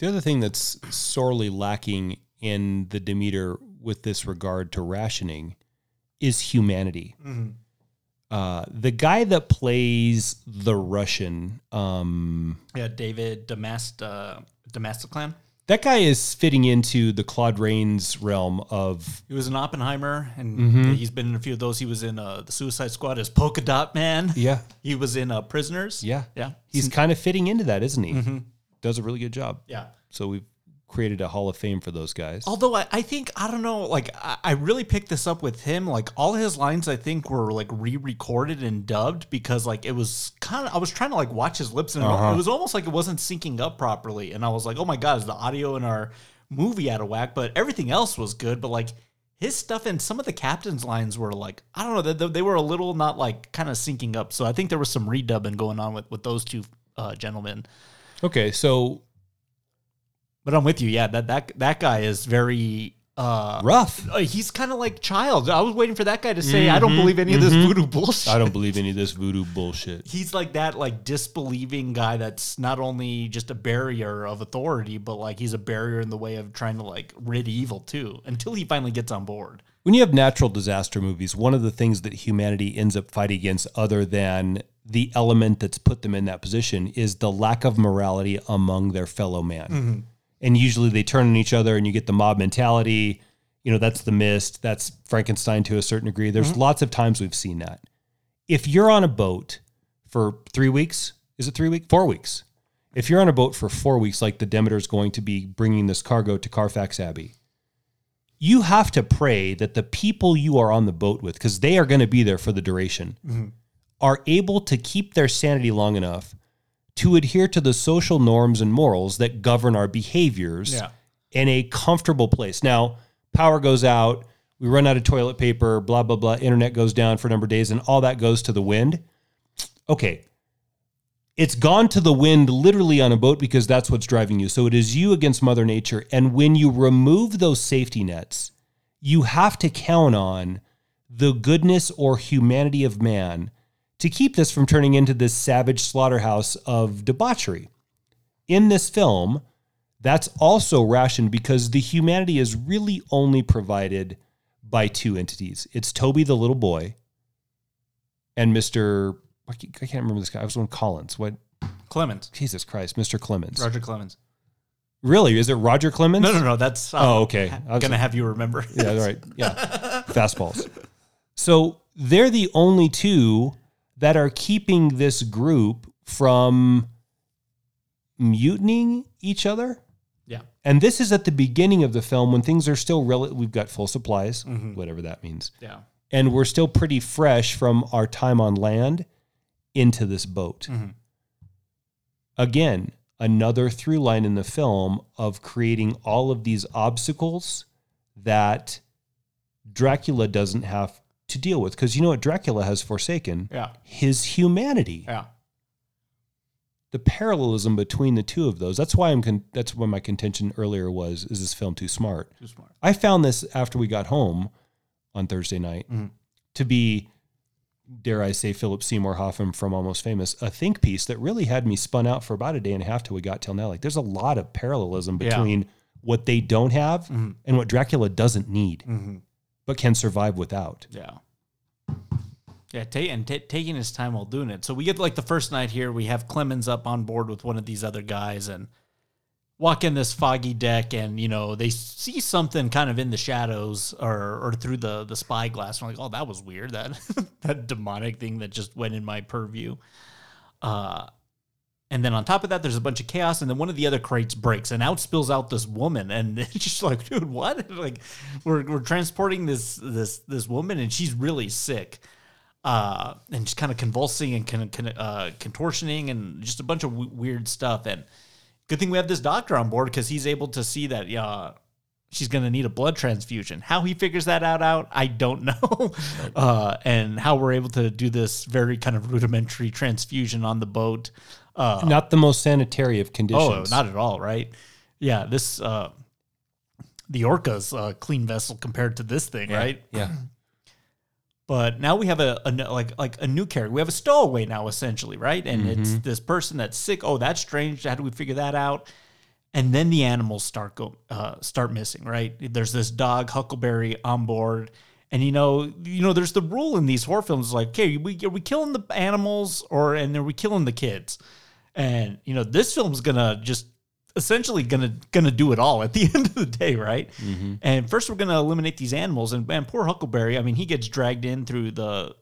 The other thing that's sorely lacking in the Demeter with this regard to rationing is humanity. Uh, the guy that plays the Russian, um, yeah david damast uh that guy is fitting into the Claude Rains realm of He was in Oppenheimer, and Mm-hmm. he's been in a few of those. He was in uh, the Suicide Squad as Polka Dot Man. yeah, He was in uh, Prisoners. yeah, yeah, He's kind of fitting into that, isn't he? Does a really good job. yeah. So we've created a Hall of Fame for those guys. Although I, I think I don't know, like I, I really picked this up with him. Like all his lines, I think were like re-recorded and dubbed because like it was kind of I was trying to like watch his lips and it was almost like it wasn't syncing up properly. And I was like, oh my god, is the audio in our movie out of whack? But everything else was good. But like his stuff and some of the captain's lines were like I don't know, they, they were a little not like kind of syncing up. So I think there was some redubbing going on with with those two uh, gentlemen. Okay, so But I'm with you. Yeah, that that that guy is very uh rough. uh, he's kind of like child. I was waiting for that guy to say, "I don't believe any of this voodoo bullshit." I don't believe any of this voodoo bullshit. He's like that, like disbelieving guy. That's not only just a barrier of authority, but like he's a barrier in the way of trying to like rid evil too. Until he finally gets on board. When you have natural disaster movies, one of the things that humanity ends up fighting against, other than the element that's put them in that position, is the lack of morality among their fellow man. Mm-hmm. And usually they turn on each other, and you get the mob mentality. You know, that's the mist, that's Frankenstein to a certain degree. There's mm-hmm. lots of times we've seen that. If you're on a boat for three weeks, is it three weeks? Four weeks. If you're on a boat for four weeks, like the Demeter's going to be bringing this cargo to Carfax Abbey, you have to pray that the people you are on the boat with, because they are going to be there for the duration, mm-hmm. Are able to keep their sanity long enough to adhere to the social norms and morals that govern our behaviors Yeah. in a comfortable place. Now, power goes out, we run out of toilet paper, blah, blah, blah, internet goes down for a number of days, and all that goes to the wind. Okay. It's gone to the wind literally on a boat because that's what's driving you. So it is you against Mother Nature. And when you remove those safety nets, you have to count on the goodness or humanity of man to keep this from turning into this savage slaughterhouse of debauchery. In this film, that's also rationed because the humanity is really only provided by two entities. It's Toby the little boy and Mr. I can't remember this guy. I was on Collins. What? Clemens. Jesus Christ, Mr. Clemens. Roger Clemens. Really? Is it Roger Clemens? No, no, no. That's Oh, um, okay. I'm was- gonna have you remember. Yeah, all right. Yeah. [laughs] Fastballs. So they're the only two that are keeping this group from mutinying each other. Yeah. And this is at the beginning of the film when things are still rel- we've got full supplies, mm-hmm. whatever that means. Yeah. And we're still pretty fresh from our time on land into this boat. Mm-hmm. Again, another through line in the film of creating all of these obstacles that Dracula doesn't have to deal with. Because you know what Dracula has forsaken? Yeah. His humanity Yeah. the parallelism between the two of those. That's why I'm. Con- that's why my contention earlier was: is this film too smart? Too smart. I found this after we got home on Thursday night mm-hmm. to be, dare I say, Philip Seymour Hoffman from Almost Famous, a think piece that really had me spun out for about a day and a half till we got till now. Like, there's a lot of parallelism Yeah. between what they don't have mm-hmm. and what Dracula doesn't need, mm-hmm. But can survive without. Yeah. Yeah, and ta taking his time while doing it. So we get like the first night here, we have Clemens up on board with one of these other guys and walk in this foggy deck, and you know they see something kind of in the shadows or or through the the spyglass. And we're like, oh, that was weird. That [laughs] that demonic thing that just went in my purview. Uh, and then on top of that, there's a bunch of chaos, and then one of the other crates breaks, and out spills out this woman, and [laughs] it's just like, dude, what? [laughs] like, we're we're transporting this this this woman, and she's really sick, uh, and just kind of convulsing and con, con, uh, contortioning, and just a bunch of w- weird stuff. And good thing we have this doctor on board because he's able to see that, uh, she's going to need a blood transfusion. How he figures that out, out I don't [laughs] know. Uh, and how we're able to do this very kind of rudimentary transfusion on the boat. Uh, Not the most sanitary of conditions. Oh, not at all, right? Yeah, this uh the Orca's a clean vessel compared to this thing, right? Yeah. [clears throat] But now we have a, a like like a new character. We have a stowaway now, essentially, right? And it's this person that's sick. Oh, that's strange. How do we figure that out? And then the animals start go uh, start missing, right? There's this dog Huckleberry on board, and you know, you know, there's the rule in these horror films like, okay, we are we killing the animals or and are we killing the kids? And you know, this film's gonna just essentially gonna gonna do it all at the [laughs] end of the day, right? Mm-hmm. And first we're gonna eliminate these animals, and man, poor Huckleberry. I mean, he gets dragged in through the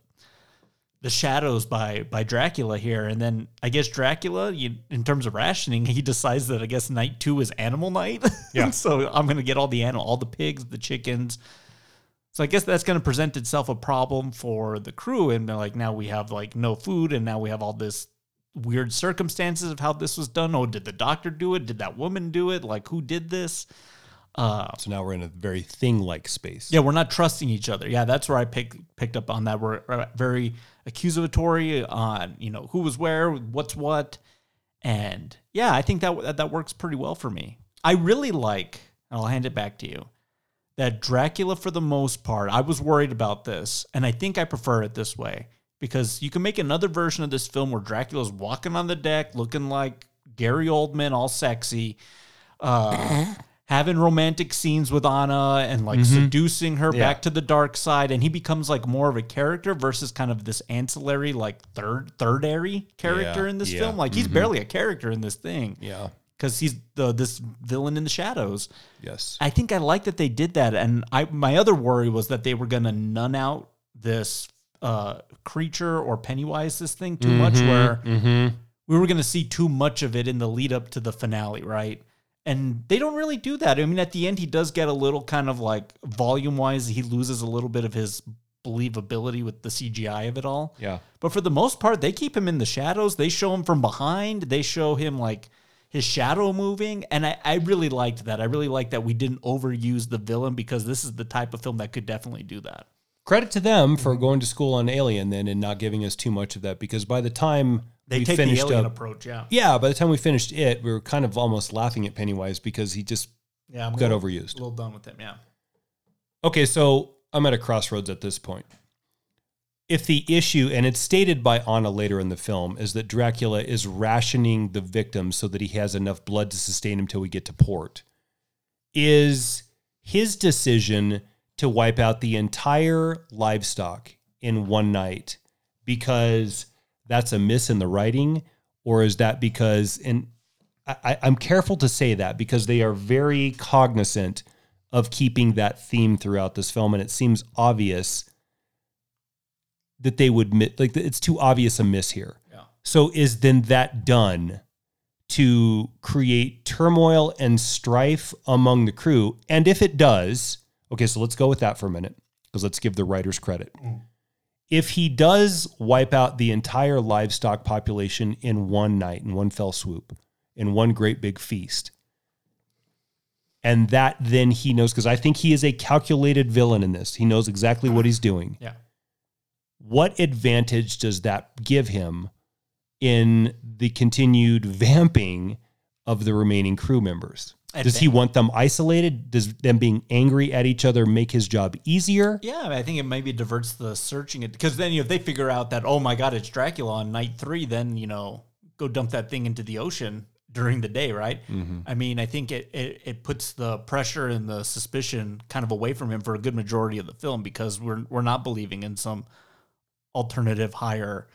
the shadows by by Dracula here, and then I guess Dracula, you, in terms of rationing, he decides that I guess night two is animal night. [laughs] Yeah. so I'm gonna get all the animal, all the pigs, the chickens. So I guess that's to present itself a problem for the crew, and they're like now we have like no food, and now we have all this weird circumstances of how this was done. Oh, did the doctor do it? Did that woman do it? Like who did this? Uh, So now we're in a very thing-like space. yeah, we're not trusting each other. Yeah, that's where I picked picked up on that. We're uh, very accusatory on you know who was where, what's what, and yeah, I think that that, that works pretty well for me. I really like. and I'll hand it back to you. That Dracula, for the most part, I was worried about this, and I think I prefer it this way because you can make another version of this film where Dracula's walking on the deck, looking like Gary Oldman, all sexy. Uh, [clears throat] having romantic scenes with Anna and like seducing her Yeah. back to the dark side, and he becomes like more of a character versus kind of this ancillary, like third thirdary character Yeah, in this yeah. film. Like he's barely a character in this thing. Yeah. because he's the this villain in the shadows. Yes. I think I like that they did that, and I my other worry was that they were going to nun out this uh, creature or Pennywise this thing too much, where we were going to see too much of it in the lead up to the finale, right? And they don't really do that. I mean, at the end, he does get a little kind of like volume wise, he loses a little bit of his believability with the CGI of it all. Yeah. But for the most part, they keep him in the shadows. They show him from behind. They show him like his shadow moving. And I, I really liked that. I really liked that we didn't overuse the villain because this is the type of film that could definitely do that. Credit to them for going to school on Alien then and not giving us too much of that because by the time They we take finished the alien up, approach, yeah. yeah, by the time we finished it, we were kind of almost laughing at Pennywise because he just Yeah, I'm got little- overused. A little done with him, yeah. Okay, so I'm at a crossroads at this point. If the issue, and it's stated by Anna later in the film, is that Dracula is rationing the victim so that he has enough blood to sustain him till we get to port, is his decision to wipe out the entire livestock in one night because that's a miss in the writing, or is that because, and I, I'm careful to say that because they are very cognizant of keeping that theme throughout this film, and it seems obvious that they would like it's too obvious a miss here. Yeah. So is then that done to create turmoil and strife among the crew? And if it does, okay, so let's go with that for a minute because let's give the writers credit. Mm. If he does wipe out the entire livestock population in one night, in one fell swoop, in one great big feast, and that then he knows because I think he is a calculated villain in this. He knows exactly what he's doing. Yeah. What advantage does that give him in the continued vamping of the remaining crew members? Does he want them isolated? Does them being angry at each other make his job easier? Yeah, I think it maybe diverts the searching it because then you know, if they figure out that oh my god it's Dracula on night three, then you know go dump that thing into the ocean during the day, right? I mean, I think it, it it puts the pressure and the suspicion kind of away from him for a good majority of the film because we're we're not believing in some alternative higher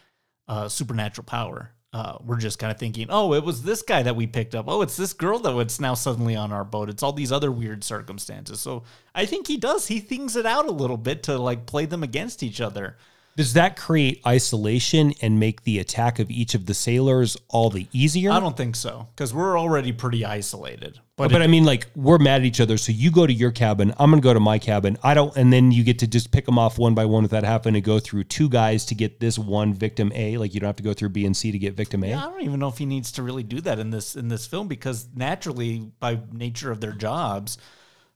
uh, supernatural power. Uh, we're just kind of thinking, oh, it was this guy that we picked up. Oh, it's this girl that it's now suddenly on our boat. It's all these other weird circumstances. So I think he does. He thinks it out a little bit to like play them against each other. Does that create isolation and make the attack of each of the sailors all the easier? I don't think so because we're already pretty isolated. But, But, I mean, like we're mad at each other. So you go to your cabin, I'm gonna go to my cabin. I don't, and then you get to just pick them off one by one without having to go through two guys to get this one victim A. Like you don't have to go through B and C to get victim A. yeah, I don't even know if he needs to really do that in this in this film because naturally, by nature of their jobs,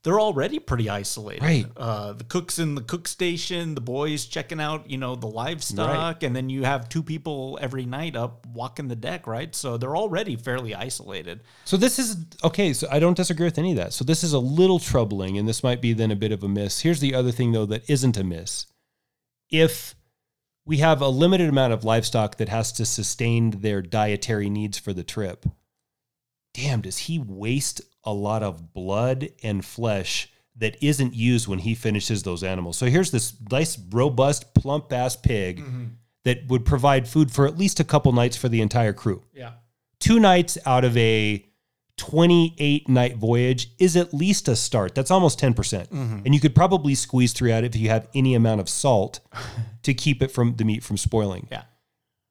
they're already pretty isolated. Right. Uh, the cooks in the cook station, the boys checking out, you know, the livestock, and then you have two people every night up walking the deck, right? So they're already fairly isolated. So this is okay. So I don't disagree with any of that. So this is a little troubling, and this might be then a bit of a miss. Here's the other thing though that isn't a miss. If we have a limited amount of livestock that has to sustain their dietary needs for the trip, damn, does he waste a lot of blood and flesh that isn't used when he finishes those animals? So here's this nice, robust, plump ass pig mm-hmm. that would provide food for at least a couple nights for the entire crew Yeah. two nights out of a 28 night voyage is at least a start. That's almost 10%. percent mm-hmm. And you could probably squeeze through out if you have any amount of salt [laughs] to keep it from the meat from spoiling. Yeah.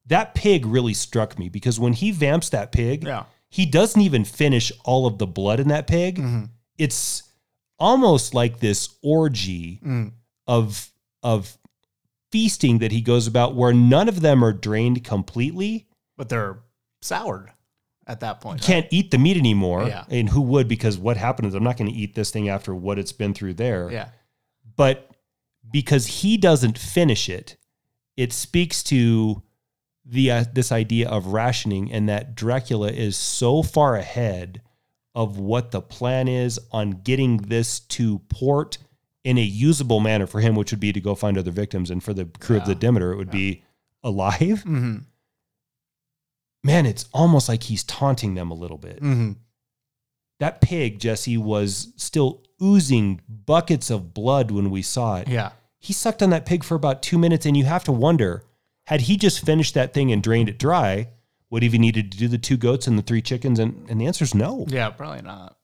That pig really struck me because when he vamps that pig, Yeah. He doesn't even finish all of the blood in that pig. Mm-hmm. It's almost like this orgy mm. of of feasting that he goes about where none of them are drained completely But they're soured at that point. right? can't eat the meat anymore. Yeah. And who would? Because what happened is I'm not going to eat this thing after what it's been through there. Yeah. But because he doesn't finish it, it speaks to the uh, this idea of rationing and that Dracula is so far ahead of what the plan is on getting this to port in a usable manner for him, which would be to go find other victims, and for the crew of the Demeter, it would be alive. Mm-hmm. Man, it's almost like he's taunting them a little bit. Mm-hmm. That pig, Jesse, was still oozing buckets of blood when we saw it. Yeah. He sucked on that pig for about two minutes, and you have to wonder had he just finished that thing and drained it dry, Would he have needed to do the two goats and the three chickens? And, and the answer is no. Yeah, probably not.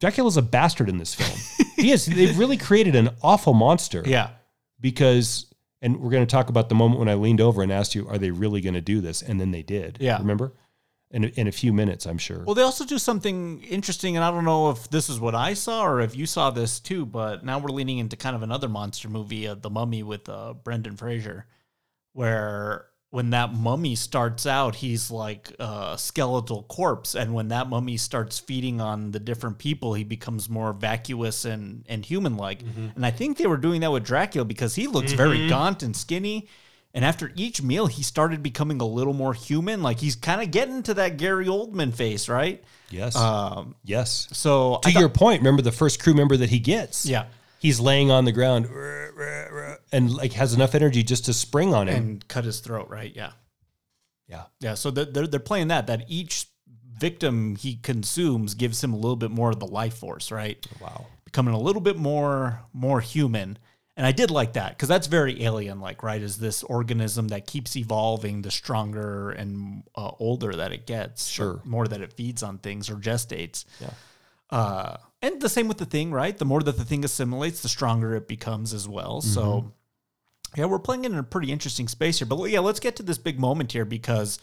Dracula's a bastard in this film. [laughs] he is. They've really created an awful monster. Yeah. Because, and we're going to talk about the moment when I leaned over and asked you, are they really going to do this? And then they did. Yeah. Remember? In a, in a few minutes, I'm sure. Well, they also do something interesting, and I don't know if this is what I saw or if you saw this too. But now we're leaning into kind of another monster movie, uh, The Mummy, with uh, Brendan Fraser, where when that mummy starts out, he's like a skeletal corpse, and when that mummy starts feeding on the different people, he becomes more vacuous and and human like. And I think they were doing that with Dracula because he looks very gaunt and skinny. And after each meal, he started becoming a little more human. Like he's kind of getting to that Gary Oldman face, right? yes. Um, yes. so to thought- your point, remember the first crew member that he gets? Yeah. He's laying on the ground and like has enough energy just to spring on him. and cut his throat, right? Yeah, yeah. yeah. So they're they're, they're playing that that each victim he consumes gives him a little bit more of the life force, right? Wow. Becoming a little bit more more human. And I did like that because that's very alien like, right? Is this organism that keeps evolving the stronger and uh, older that it gets, Sure. more that it feeds on things or gestates. Yeah. Uh, and the same with the thing, right? The more that the thing assimilates, the stronger it becomes as well. So, mm-hmm. yeah, we're playing in a pretty interesting space here. But yeah, let's get to this big moment here because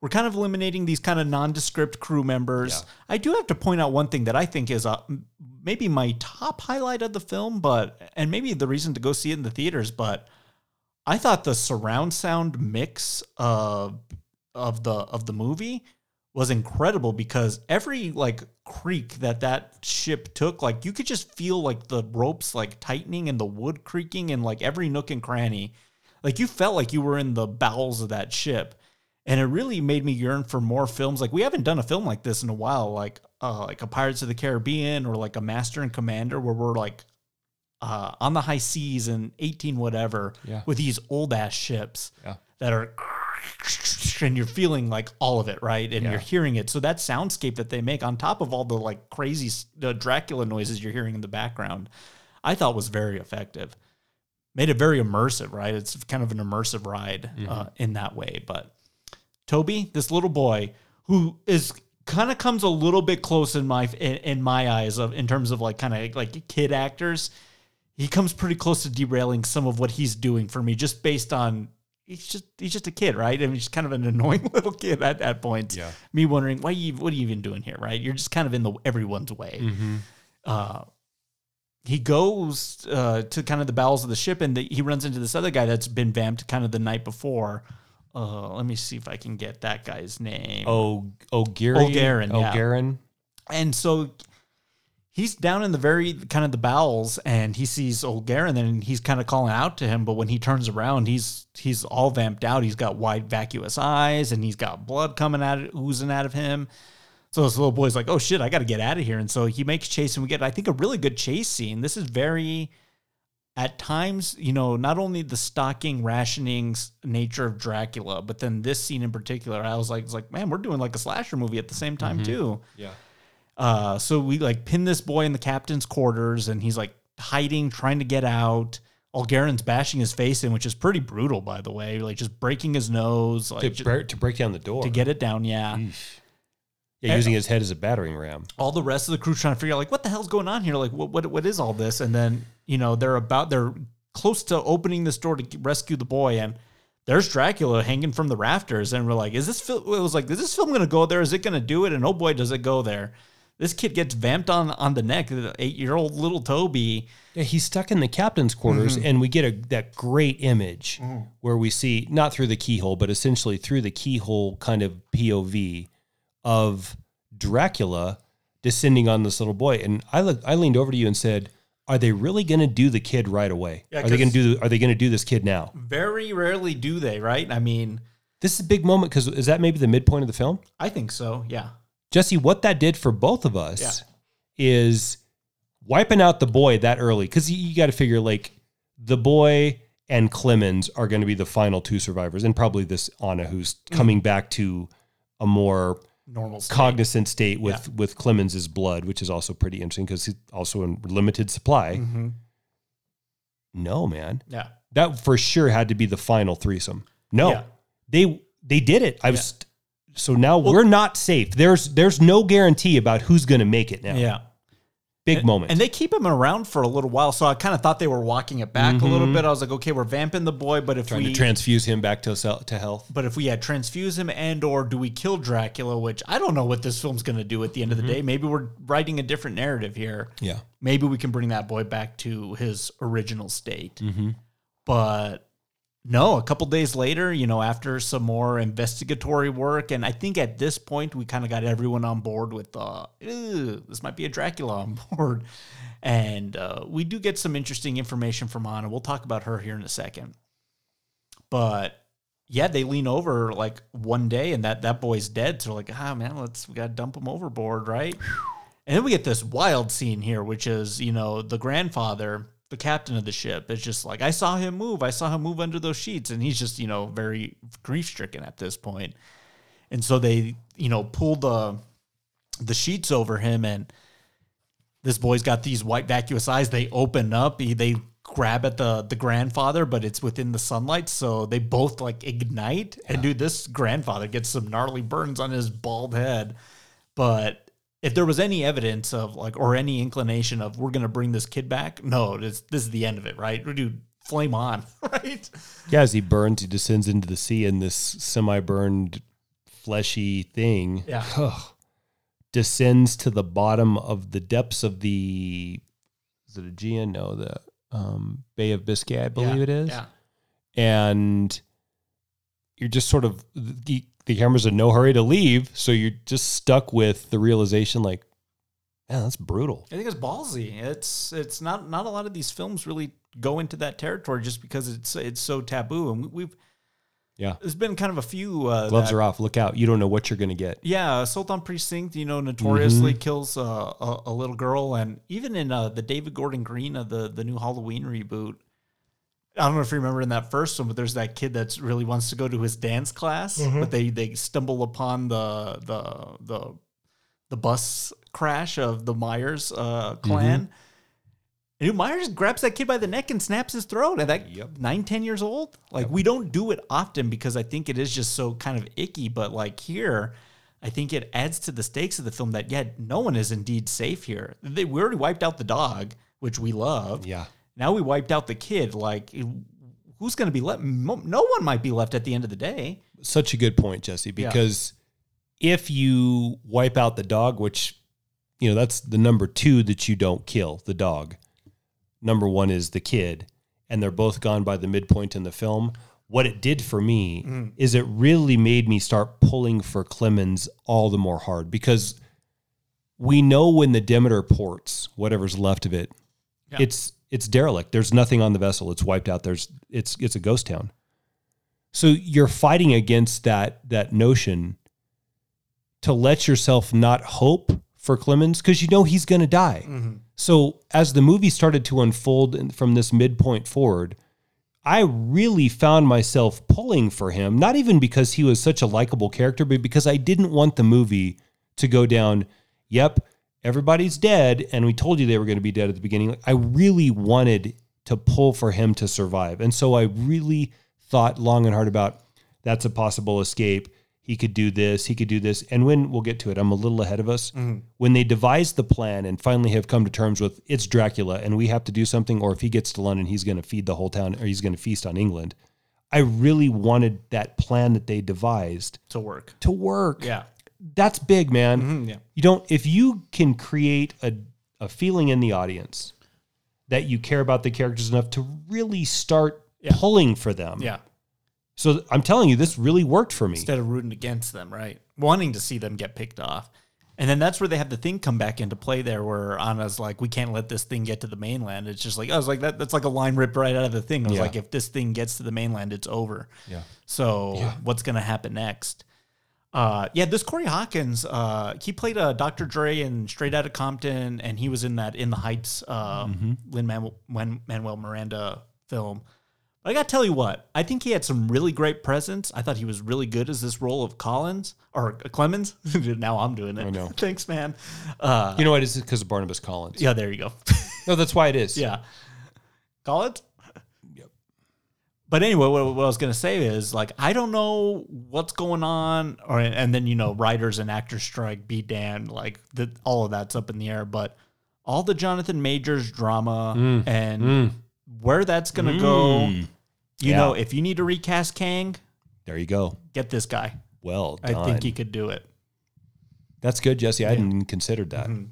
we're kind of eliminating these kind of nondescript crew members. I do have to point out one thing that I think is uh, a, maybe my top highlight of the film, but and maybe the reason to go see it in the theaters. But I thought the surround sound mix of of the of the movie was incredible because every like creak that that ship took like you could just feel like the ropes like tightening and the wood creaking and like every nook and cranny like you felt like you were in the bowels of that ship and it really made me yearn for more films like we haven't done a film like this in a while like uh like a pirates of the caribbean or like a master and commander where we're like uh on the high seas and 18 whatever Yeah. with these old ass ships Yeah. that are and you're feeling like all of it right? And Yeah. you're hearing it. So that soundscape that they make on top of all the like crazy the dracula noises you're hearing in the background i thought was very effective. Made it very immersive right? It's kind of an immersive ride uh, in that way. But toby this little boy who is kind of comes a little bit close in my in, in my eyes of in terms of like kind of like kid actors. He comes pretty close to derailing some of what he's doing for me just based on he's just he's just a kid right I mean he's kind of an [laughs] annoying little kid at that point. Yeah. me wondering why you what are you even doing here right you're just kind of in the everyone's way Mm-hmm. uh he goes uh, to kind of the bowels of the ship and the, he runs into this other guy that's been vamped kind of the night before uh, let me see if I can get that guy's name. Oh, O'Gary. Olgaren, yeah. Olgaren. And so he's down in the very kind of the bowels and he sees Olgaren and he's kind of calling out to him. But when he turns around, he's he's all vamped out. He's got wide vacuous eyes and he's got blood coming out oozing out of him. So this little boy's like, oh shit, I got to get out of here. And so he makes chase and we get, I think, a really good chase scene. This is very, at times, you know, not only the stalking, rationing nature of Dracula, but then this scene in particular, I was like, it's like, man, we're doing like a slasher movie at the same time mm-hmm. too. Yeah. Uh, so we like pin this boy in the captain's quarters, and he's like hiding, trying to get out. Olgaren's bashing his face in, which is pretty brutal, by the way. Like just breaking his nose, like To, ju- break, to break down the door. to get it down. Yeah. yeah, using his head as a battering ram. all the rest of the crew trying to figure out like what the hell's going on here like what what, what is all this and then you know they're about they're close to opening this door to rescue the boy and there's Dracula hanging from the rafters and we're like is this film it was like is this film gonna go there is it gonna do it and oh boy does it go there this kid gets vamped on on the neck the eight year old little Toby Yeah, he's stuck in the captain's quarters, Mm-hmm. and we get a that great image where we see not through the keyhole, but essentially through the keyhole kind of POV of Dracula descending on this little boy. And I look, I leaned over to you and said, "Are they really going to do the kid right away? Yeah, are they going to do? Are they going to do this kid now? very rarely do they right I mean This is a big moment because is that maybe the midpoint of the film? I think so yeah Jesse, what that did for both of us is wiping out the boy that early because you, you got to figure like the boy and Clemens are going to be the final two survivors, and probably this Anna who's coming back to a more normal state. cognizant state with with Clemens's blood, which is also pretty interesting because he's also in limited supply. Mhm. No, man, yeah that for sure had to be the final threesome. No, Yeah. they they did it. I was so now we're not safe. There's there's no guarantee about who's going to make it now. Yeah. Big moment. And they keep him around for a little while, so I kind of thought they were walking it back a little bit. I was like, okay, we're vamping the boy, but if Mm-hmm. trying we to transfuse him back to to health. but if we had transfuse him and or do we kill Dracula, which I don't know what this film's going to do at the end of the day. Maybe we're writing a different narrative here. Yeah. Maybe we can bring that boy back to his original state. But no, a couple days later, you know, after some more investigatory work, and I think at this point we kind of got everyone on board with, uh, this might be a Dracula on [laughs] board, and uh, we do get some interesting information from Anna. We'll talk about her here in a second, but yeah, they lean over like one day, and that that boy's dead. So like, ah, man, let's we gotta dump him overboard, right? And then we get this wild scene here, which is you know the grandfather, the captain of the ship, is just like, I saw him move, I saw him move under those sheets, and he's just you know very grief stricken at this point. And so they you know pull the the sheets over him, and this boy's got these white vacuous eyes. They open up, he, they grab at the the grandfather, but it's within the sunlight, so they both like ignite. And dude, this grandfather gets some gnarly burns on his bald head. But if there was any evidence of like or any inclination of we're gonna bring this kid back, no, this this is the end of it, right? Dude, flame on, [laughs] right? Yeah, as he burns, he descends into the sea, and this semi-burned, fleshy thing Yeah. [sighs] descends to the bottom of the depths of the. Is it Aegean? No, the um, Bay of Biscay, I believe Yeah, it is. Yeah. and you're just sort of the, camera's in no hurry to leave, so you're just stuck with the realization, like, man, that's brutal. I think it's ballsy. It's it's not not a lot of these films really go into that territory just because it's it's so taboo, and we- we've Yeah, there's been kind of a few uh, gloves that- are off. Look out! You don't know what you're gonna get. Yeah, Assault on Precinct, you know, notoriously Mm-hmm. kills uh, a, a little girl, and even in uh, the David Gordon Green of the the new Halloween reboot, I don't know if you remember in that first one, but there's that kid that really wants to go to his dance class, but they they stumble upon the the the the bus crash of the Myers uh, clan. And dude, Myers grabs that kid by the neck and snaps his throat. And that nine, ten years old. Like we don't do it often because I think it is just so kind of icky. But like here, I think it adds to the stakes of the film that yeah, no one is indeed safe here. They we already wiped out the dog, which we love. Yeah, Now we wiped out the kid. Like eh, who's going to be left? No one might be left at the end of the day. such a good point, Jesse. Because if you wipe out the dog, which you know that's the number two that you don't kill, the dog. Number one is the kid, and they're both gone by the midpoint in the film. What it did for me mm. is it really made me start pulling for Clemens all the more hard because we know when the Demeter ports, whatever's left of it, it's it's derelict. There's nothing on the vessel. It's wiped out. There's it's it's a ghost town. So you're fighting against that that notion to let yourself not hope for Clemens because you know he's going to die. Mm-hmm. So as the movie started to unfold from this midpoint forward, I really found myself pulling for him, not even because he was such a likable character, but because I didn't want the movie to go down, yep, everybody's dead, and we told you they were going to be dead at the beginning. I really wanted to pull for him to survive. And so I really thought long and hard about that's a possible escape. He could do this, he could do this. And when we'll get to it, I'm a little ahead of us. Mm-hmm. When they devised the plan and finally have come to terms with it's Dracula and we have to do something, or if he gets to London, he's going to feed the whole town or he's going to feast on England. I really wanted that plan that they devised To work. to work. Yeah. That's big, man. Mhm, yeah. You don't if you can create a, a feeling in the audience that you care about the characters enough to really start pulling for them. Yeah. So I'm telling you, this really worked for me. instead of rooting against them, right? Wanting to see them get picked off. And then that's where they have the thing come back into play there where Anna's like, we can't let this thing get to the mainland. It's just like, I was like, that, that's like a line ripped right out of the thing. I was Yeah. like, if this thing gets to the mainland, it's over. Yeah. So what's going to happen next? Uh, yeah, this Corey Hawkins, uh, he played uh, Dr. Dre in Straight Outta Compton, and he was in that In the Heights, uh, Lin Manuel Miranda film. But I got to tell you what, I think he had some really great presence. I thought he was really good as this role of Collins or Clemens. [laughs] now I'm doing it. I know. [laughs] Thanks, man. Uh, You know what? It's because of Barnabas Collins. yeah, there you go. [laughs] No, that's why it is. yeah. Collins? But anyway, what, what I was gonna say is like I don't know what's going on, or and then you know writers and actors strike, be damned, like the, all of that's up in the air. But all the Jonathan Majors drama Mm. and where that's gonna go, you Yeah. know, if you need to recast Kang, There you go. get this guy. Well I think he could do it. That's good, Jesse. I hadn't considered that. Mm-hmm.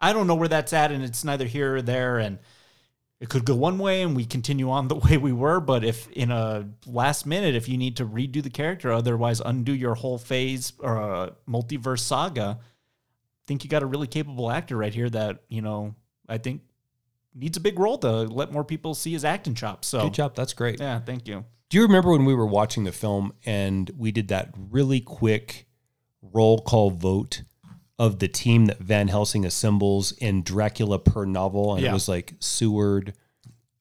I don't know where that's at, and it's neither here or there. And it could go one way, and we continue on the [laughs] way we were. But if in a last minute, if you need to redo the character, otherwise undo your whole phase or uh, multiverse saga, I think you got a really capable actor right here that you know I think needs a big role to let more people see his acting chops. So Good job. That's great. yeah, thank you. Do you remember when we were watching the film and we did that really quick roll call vote of the team that Van Helsing assembles in Dracula per novel? And Yeah. it was like Seward,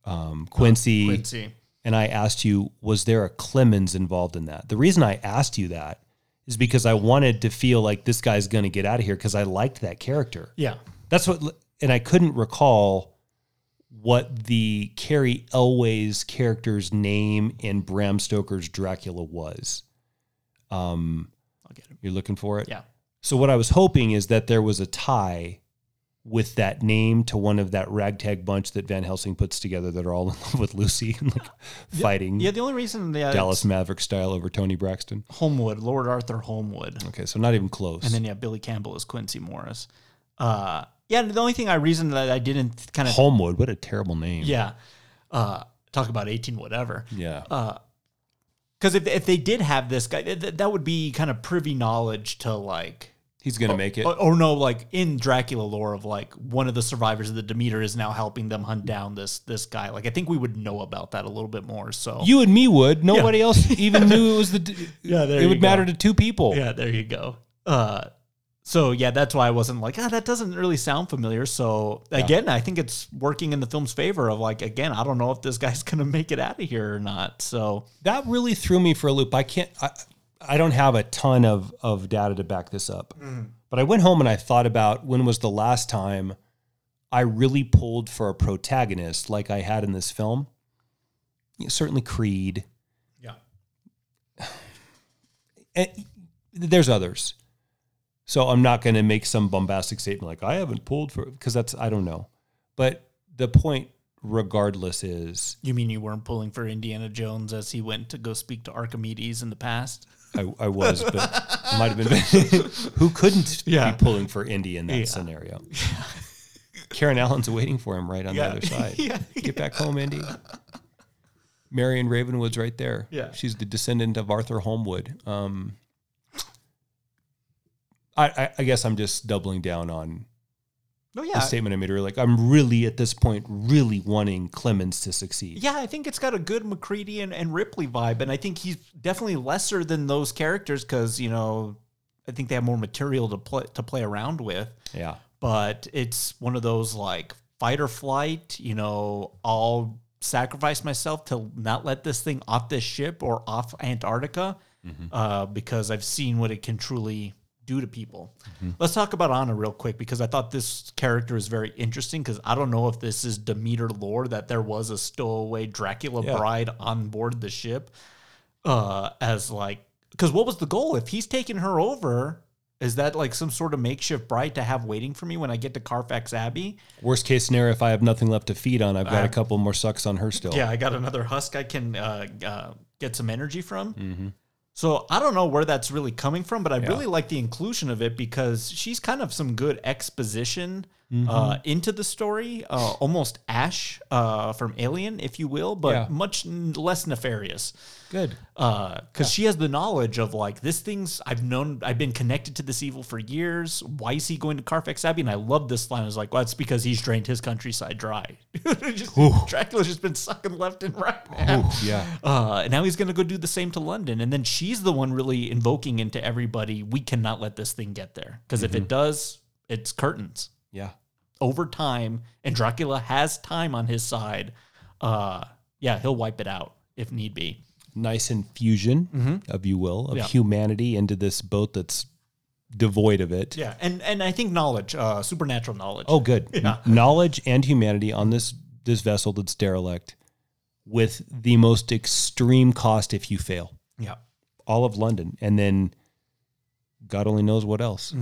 um, Quincy, Quincy. and I asked you, was there a Clemens involved in that? The reason I asked you that is because I wanted to feel like this guy's going to get out of here because I liked that character. Yeah, That's what, and I couldn't recall what the Cary Elwes's character's name in Bram Stoker's Dracula was. Um, I'll get him. you're looking for it. Yeah. So what I was hoping is that there was a tie with that name to one of that ragtag bunch that Van Helsing puts together that are all in [laughs] love with Lucy and like fighting Yeah, the only reason yeah, Dallas Maverick style over Toni Braxton. Holmwood, Lord Arthur Holmwood. Okay, so not even close. And then yeah, Billy Campbell is Quincy Morris. Uh, yeah, the only thing I reason that I didn't kind of Holmwood, what a terrible name. yeah, uh, talk about eighteen whatever. Yeah. Because if if they did have this guy, th- that would be kind of privy knowledge to like. He's going to make it. Or, or no, like in Dracula lore of like one of the survivors of the Demeter is now helping them hunt down this this guy. Like I think we would know about that a little bit more. So You and me would. Nobody else even knew it was the. [laughs] Yeah, there it would go. matter to two people. Yeah, there you go. Uh, so yeah, that's why I wasn't like, ah, that doesn't really sound familiar. So again, I think it's working in the film's favor of like, again, I don't know if this guy's [laughs] gonna make it out of here or not. So That really threw me for a loop. I can't. I, I don't have a ton of of data to back this up, but I went home and I thought about when was the last time I really pulled for a protagonist like I had in this film. Yeah, certainly Creed. yeah, [sighs] And there's others. So I'm not going to make some bombastic statement like I haven't pulled for because that's I don't know. But the point regardless is you mean you weren't pulling for Indiana Jones as he went to go speak to Archimedes in the past? I, I was, but might have been [laughs] who couldn't Yeah. be pulling for Indy in that Yeah. scenario. [laughs] Karen Allen's waiting for him right on Yeah. the other [laughs] side. Yeah. Get back home, Indy. Marion Ravenwood's right there. Yeah. she's the descendant of Arthur Holmwood. Um, I, I, I guess I'm just doubling down on No, the statement I made earlier. Like I'm really at this point really wanting Clemens to succeed. Yeah, I think it's got a good MacReady and, and Ripley vibe, and I think he's definitely lesser than those characters because you know I think they have more material to play to play around with. Yeah. But it's one of those like fight or flight. You know, I'll sacrifice myself to not let this thing off this ship or off Antarctica uh, because I've seen what it can truly do to people. Let's talk about Anna real quick because I thought this character is very interesting because I don't know if this is Demeter lore that there was a stowaway Dracula Yeah. bride on board the ship uh, as like because what was the goal if he's taking her over? Is that like some sort of makeshift bride to have waiting for me when I get to Carfax Abbey? Worst case scenario, if I have nothing left to feed on, I've got a Uh, couple more sucks on her still. Yeah, I got another husk I can uh, uh, get some energy from. Mm-hmm. So I don't know where that's really coming from, but I really like the inclusion of it because she's kind of some good exposition Mm-hmm. uh, into the story, uh, almost Ash uh, from Alien, if you will, but Yeah. much n- less nefarious. Good. Because she has the knowledge of like this thing's I've known I've been connected to this evil for years. Why is he going to Carfax Abbey? And I love this line. I was like, well, it's because he's drained his countryside dry. [laughs] just, Dracula's just been sucking left and right, yeah. Uh, and now he's going to go do the same to London. And then she's the one really invoking into everybody, we cannot let this thing get there. Because if it does, it's curtains. Yeah. Over time, and Dracula has time on his side. Uh, yeah, he'll wipe it out if need be. nice infusion, of you will, of Mm-hmm. Yeah. humanity into this boat that's devoid of it. Yeah, and and I think knowledge, uh, supernatural knowledge. Oh, good. Yeah. Knowledge and humanity on this this vessel that's derelict with the most extreme cost if you fail. Yeah. All of London. And then God only knows what else.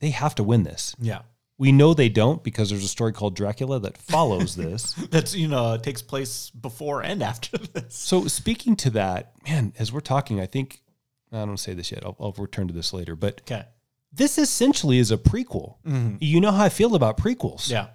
They have to win this. Yeah. We know they don't because there's a story called Dracula that follows this. [laughs] That's you know uh, takes place before and after this. So speaking to that, man, as we're talking, I think I don't say this yet. I'll, I'll return to this later. But Okay. this essentially is a prequel. Mm-hmm. You know how I feel about prequels. Yeah.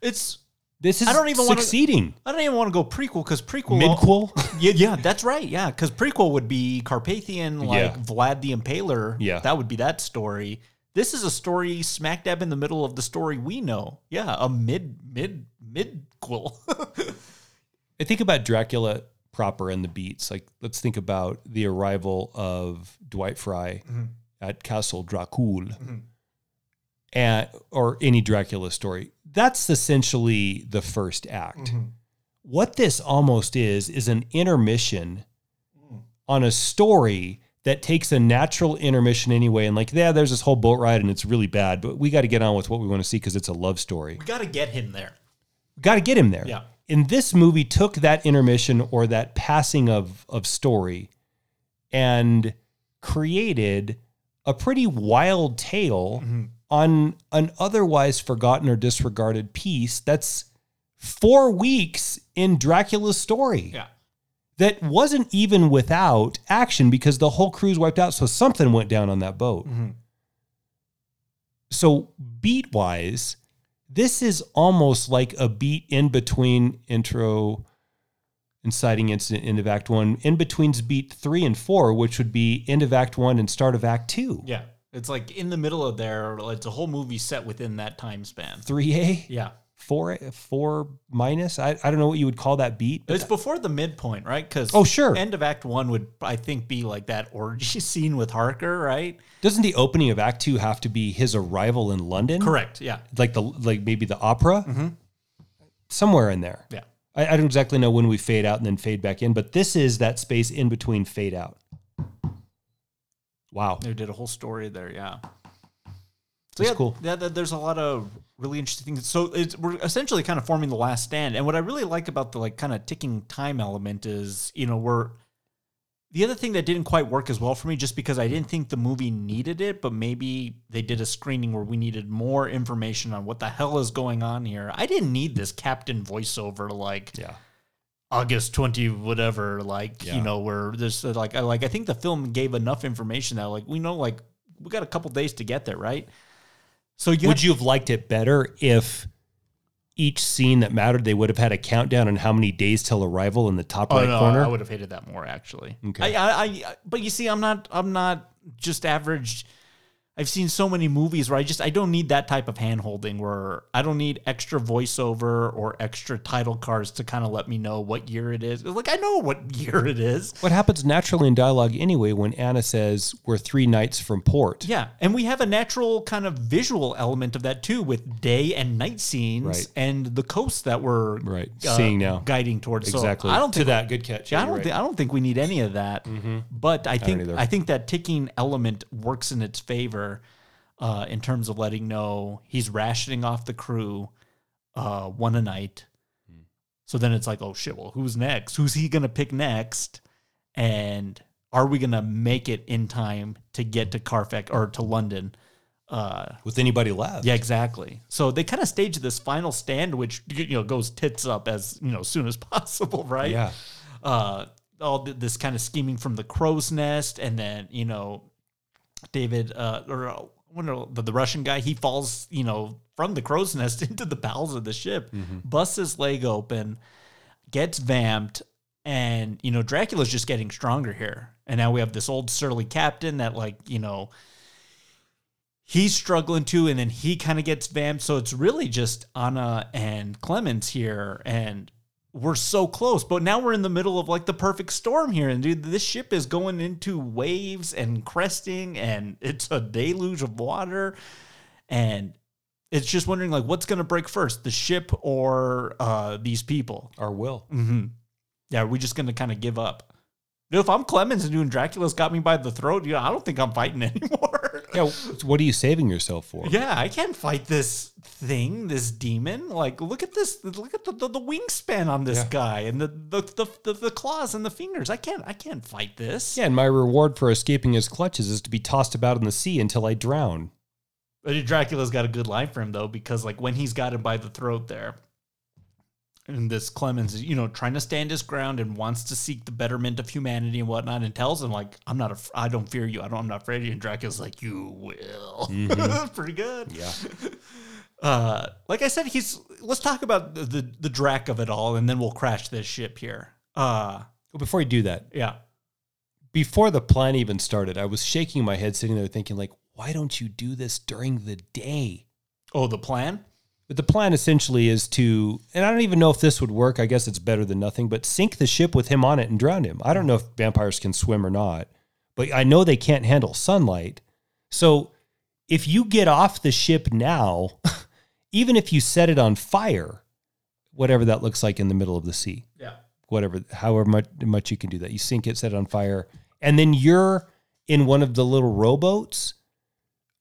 It's This is I don't even wanna- succeeding. I don't even want to go prequel because prequel Midquel? Yeah, yeah, that's right. Yeah, because prequel would be Carpathian, like Yeah. Vlad the Impaler. Yeah. that would be that story. This is a story smack dab in the middle of the story we know. Yeah, a mid mid midquel. [laughs] I think about Dracula proper and the beats. Like, let's think about the arrival of Dwight Frye mm-hmm. at Castle Dracul, mm-hmm. and or any Dracula story. That's essentially the first act. Mm-hmm. What this almost is is an intermission mm. on a story that takes a natural intermission anyway. And like, yeah, there's this whole boat ride and it's really bad, but we got to get on with what we want to see because it's a love story we got to get him there. We got to get him there. Yeah. And this movie took that intermission or that passing of of story and created a pretty wild tale mm-hmm. on an otherwise forgotten or disregarded piece that's 4 weeks in Dracula's story. Yeah. That wasn't even without action because the whole crew's wiped out so something went down on that boat. Mm-hmm. So beat wise, this is almost like a beat in between intro inciting incident end of act one, in between's beat three and four, which would be end of act one and start of act two. Yeah, it's like in the middle of there. It's a whole movie set within that time span. Three A, Yeah, four four minus. I, I don't know what you would call that beat. it's before the midpoint, right? Because Oh, sure. end of Act One would I think be like that orgy [laughs] scene with Harker, right? doesn't the opening of act two have to be his arrival in London? Correct. Yeah. Like the like maybe the opera? Mm-hmm. Somewhere in there. Yeah. I, I don't exactly know when we fade out and then fade back in, but this is that space in between fade out. Wow. They did a whole story there. Yeah. So yeah, cool. Yeah, there's a lot of really interesting things. So it's, we're essentially kind of forming the last stand. And what I really like about the like kind of ticking time element is, you know, we're the other thing that didn't quite work as well for me, just because I didn't think the movie needed it, but maybe they did a screening where we needed more information on what the hell is going on here. I didn't need this captain voiceover like Yeah. August twenty whatever, like Yeah. you know, where there's uh, like I like I think the film gave enough information that like we know like we got a couple days to get there, right? So you Would have- you have liked it better if each scene that mattered, they would have had a countdown on how many days till arrival in the top Oh right no, corner? I would have hated that more actually. Okay. I, I, I, but you see, I'm not, I'm not just average. I've seen so many movies where I just I don't need that type of hand holding where I don't need extra voiceover or extra title cards to kind of let me know what year it is. Like I know what [laughs] year it is. what happens naturally in dialogue anyway when Anna says we're three nights from port? Yeah, and we have a natural kind of visual element of that too, with day and night scenes Right. and the coast that we're Right. Uh, Seeing now. guiding towards. So Exactly. I don't to think that. Good catch. Yeah, I don't right. think I don't think we need any of that. Mm-hmm. But I think either. I think that ticking element works in its favor uh, in terms of letting know he's rationing off the crew uh, one a night. So then it's like, oh shit, well, who's next? Who's he gonna pick next? And are we gonna make it in time to get to Carfax or to London? Uh, With anybody left. yeah, exactly. So they kind of stage this final stand, which you know goes tits up as you know soon as [laughs] possible, right? Yeah. Uh, all this kind of scheming from the crow's nest, and then you know, David uh, or uh, what no, the, the Russian guy, he falls you know from the crow's [laughs] nest into the bowels of the ship, busts his leg open, gets vamped, and you know Dracula's just getting stronger here, and now we have this old surly captain that like you know he's struggling too, and then he kind of gets vamped. So it's really just Anna and Clemens here, and we're so close. But now we're in the middle of like the perfect storm here, and dude, this ship is going into waves and cresting, and it's a deluge of water, and it's just wondering like what's going to break first, the ship or uh, these people? Our will. Mm-hmm. Yeah, are we just going to kind of give up? Dude, if I'm Clemens and doing Dracula's got me by the throat, you know, I don't think I'm fighting [laughs] anymore. Yeah, what are you saving yourself for? Yeah, I can't fight this thing, this demon. Like, look at this. Look at the, the, the wingspan on this Yeah. guy and the the, the the the claws and the fingers. I can't I can't fight this. Yeah, and my reward for escaping his clutches is to be tossed about in the sea until I drown. But Dracula's got a good line for him though, because like when he's got him by the throat there, and this Clemens is you know trying to stand his ground and wants to seek the betterment of humanity and whatnot, and tells him like I'm not a I don't fear you, I don't I'm not afraid of you. And Dracula's like you will. [laughs] Pretty good. Yeah. [laughs] Uh, like I said, he's. Let's talk about the, the the Drac of it all, and then we'll crash this ship here. Uh, before you do that, yeah. before the plan even started, I was shaking my head, sitting there thinking, like, why don't you do this during the day? Oh, the plan. But the plan essentially is to, and I don't even know if this would work. I guess it's better than nothing, but sink the ship with him on it and drown him. I don't know if vampires can swim or not, but I know they can't handle sunlight. So if you get off the ship now, [laughs] even if you set it on fire, whatever that looks like in the middle of the sea, Yeah. whatever, however much, much you can do that, you sink it, set it on fire, and then you're in one of the little rowboats.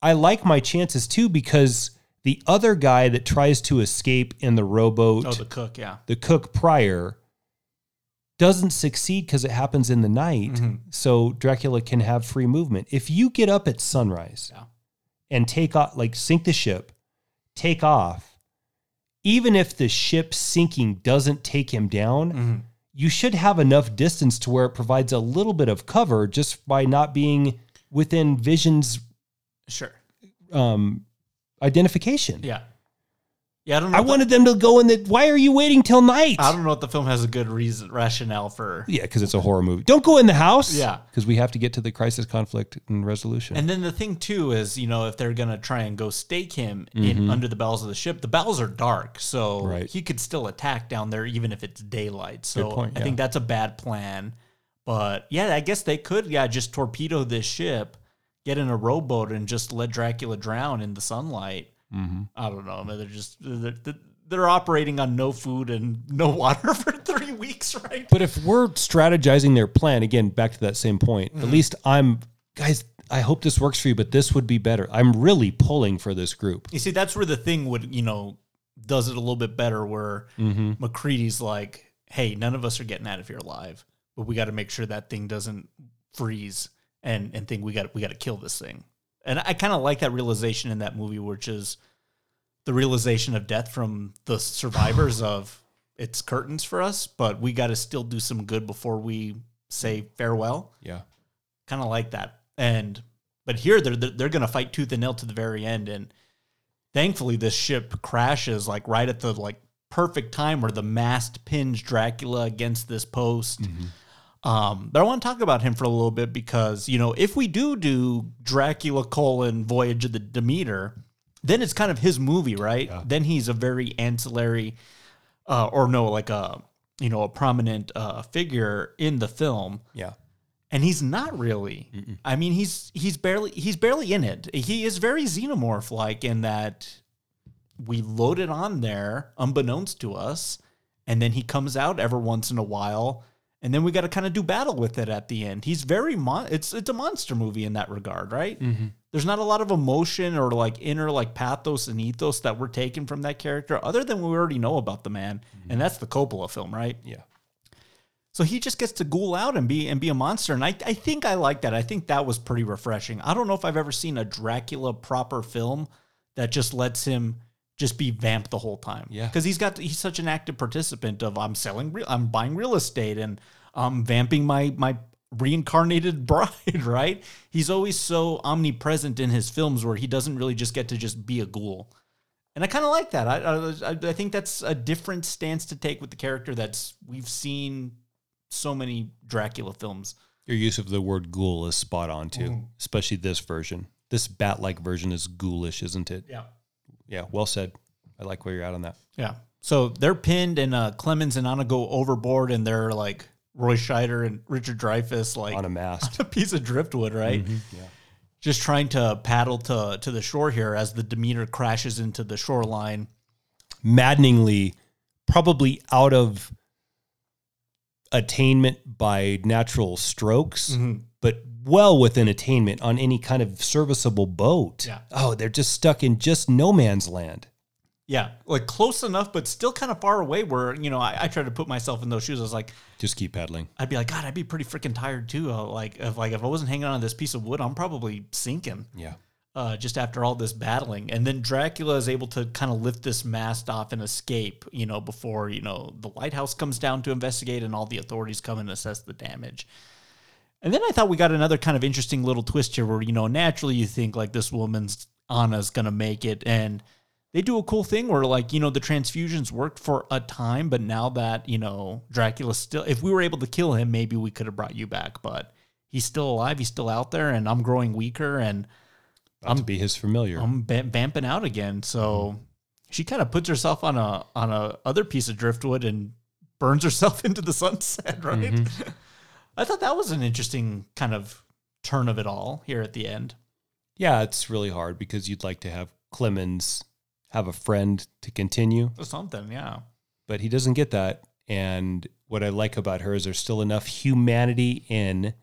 I like my chances too because the other guy that tries to escape in the rowboat, Oh, the cook. Yeah. the cook prior, doesn't succeed because it happens in the night. Mm-hmm. So Dracula can have free movement. If you get up at sunrise Yeah. and take off, like sink the ship, take off, even if the ship sinking doesn't take him down, Mm-hmm. you should have enough distance to where it provides a little bit of cover just by not being within vision's Sure. um, identification. Yeah. Yeah. I don't know. I the- wanted them to go in the. Why are you waiting till night? I don't know if the film has a good reason rationale for. Yeah, because it's a horror movie. Don't go in the house. Yeah. because we have to get to the crisis, conflict, and resolution. And then the thing too is, you know, if they're gonna try and go stake him in under the bells of the ship, the bells are dark, so Mm-hmm. Right. he could still attack down there even if it's daylight. So point, I yeah. think that's a bad plan. But yeah, I guess they could, yeah, just torpedo this ship, get in a rowboat, and just let Dracula drown in the sunlight. Mm-hmm. I don't know. They're just they're, they're operating on no food and no [laughs] water for three weeks, right? But if we're strategizing their plan, again, back to that same point, Mm-hmm. at least I'm, guys, I hope this works for you, but this would be better. I'm really pulling for this group. You see, that's where the thing would, you know, does it a little bit better where Mm-hmm. MacReady's like, hey, none of us are getting out of here alive, but we got to make sure that thing doesn't freeze and, and think we got we got to kill this thing. And I kind of like that realization in that movie, which is the realization of death from the survivors [sighs] of it's curtains for us, but we got to still do some good before we say farewell Yeah. kind of like that. And but here they're they're, they're going to fight tooth and nail to the very end. And thankfully, this ship crashes like right at the like perfect time where the mast pins Dracula against this post. Mm-hmm. Um, but I want to talk about him for a little bit because you know if we do do Dracula colon Voyage of the Demeter, then it's kind of his movie, right? Then he's a very ancillary, uh, or no, like a you know a prominent uh, figure in the film Yeah. and he's not really. I mean, he's he's barely he's barely in it. He is very xenomorph like in that we load it on there unbeknownst to us, and then he comes out every once in a while, and then we got to kind of do battle with it at the end. He's very mon- it's it's a monster movie in that regard, right? Mm-hmm. There's not a lot of emotion or like inner like pathos and ethos that we're taking from that character, other than we already know about the man, and mm-hmm. that's the Coppola film, right? Yeah. So he just gets to ghoul out and be and be a monster. And I, I think I like that. I think that was pretty refreshing. I don't know if I've ever seen a Dracula proper film that just lets him just be vamp the whole time. Yeah. Because he's got he's such an active participant of I'm selling real I'm buying real estate and I'm vamping my my reincarnated [laughs] bride, right? He's always so omnipresent in his films where he doesn't really just get to just be a ghoul. And I kind of like that. I, I I think that's a different stance to take with the character that's we've seen so many Dracula films. Your use of the word ghoul is spot on too, Mm-hmm. especially this version. This bat like version is ghoulish, isn't it? Yeah. Yeah. Well said. I like where you're at on that. Yeah. So they're pinned and uh, Clemens and Anna go overboard and they're like Roy Scheider and Richard On Dreyfuss like on a mast. [laughs] a piece of driftwood, right? yeah. Just trying to paddle to to the shore here as the Demeter crashes into the shoreline. Maddeningly, probably out of attainment by natural strokes, Mm-hmm. but well within attainment on any kind of serviceable boat. Yeah. Oh, they're just stuck in just no man's land. Yeah, like close enough, but still kind of far away. Where you know, I, I tried to put myself in those shoes. I was like, Just keep paddling. I'd be like, God, I'd be pretty freaking tired too. Uh, like, if like if I wasn't hanging on to this piece of wood, I'm probably sinking. Yeah. Uh, just after all this battling, and then Dracula is able to kind of lift this mast off and escape. You know, before you know the lighthouse comes down to investigate, and all the authorities come and assess the damage. And then I thought we got another kind of interesting little twist here, where you know naturally you think like this woman's Anna's gonna make it, and they do a cool thing where like you know the transfusions worked for a time, but now that you know Dracula still, if we were able to kill him, maybe we could have brought you back, but he's still alive, he's still out there, and I'm growing weaker, and About to be his familiar. I'm bamping out again. So mm-hmm. she kind of puts herself on a on a other piece of driftwood and burns herself [laughs] into the sunset. Right. Mm-hmm. [laughs] I thought that was an interesting kind of turn of it all here at the end. yeah, it's really hard because you'd like to have Clemens have a friend to continue, or Something, yeah. but he doesn't get that. And what I like about her is there's still enough humanity in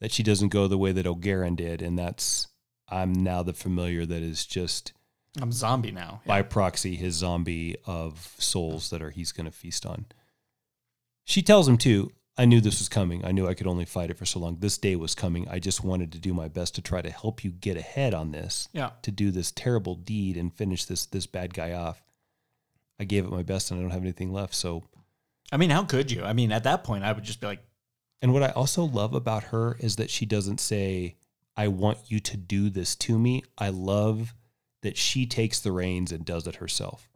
that she doesn't go the way that Olgaren did. And that's, I'm now the familiar that is just I'm zombie now. by proxy his zombie of souls that are he's going to feast on. She tells him too, I knew this was coming. I knew I could only fight it for so long. This day was coming. I just wanted to do my best to try to help you get ahead on this. Yeah. To do this terrible deed and finish this this bad guy off. I gave it my best and I don't have anything left. So I mean, how could you? I mean, at that point, I would just be like, and what I also love about her is that she doesn't say, I want you to do this to me. I love that she takes the reins and does it herself.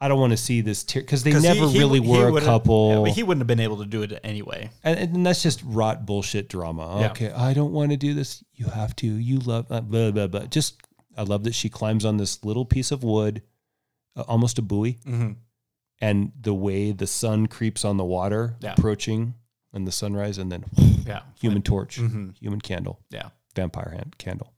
I don't want to see this tear because they he- never he- really he were a couple. yeah, but he wouldn't have been able to do it anyway. and, and that's just rot bullshit drama. Yeah. Okay, I don't want to do this. You have to. You love uh, blah blah blah. Just I love that she climbs on this little piece of wood, uh, almost a buoy, Mhm. and the way the sun creeps on the water, Yeah. approaching and the sunrise, and then Yeah. human torch, Mhm. human candle, Yeah. Vampire hand candle.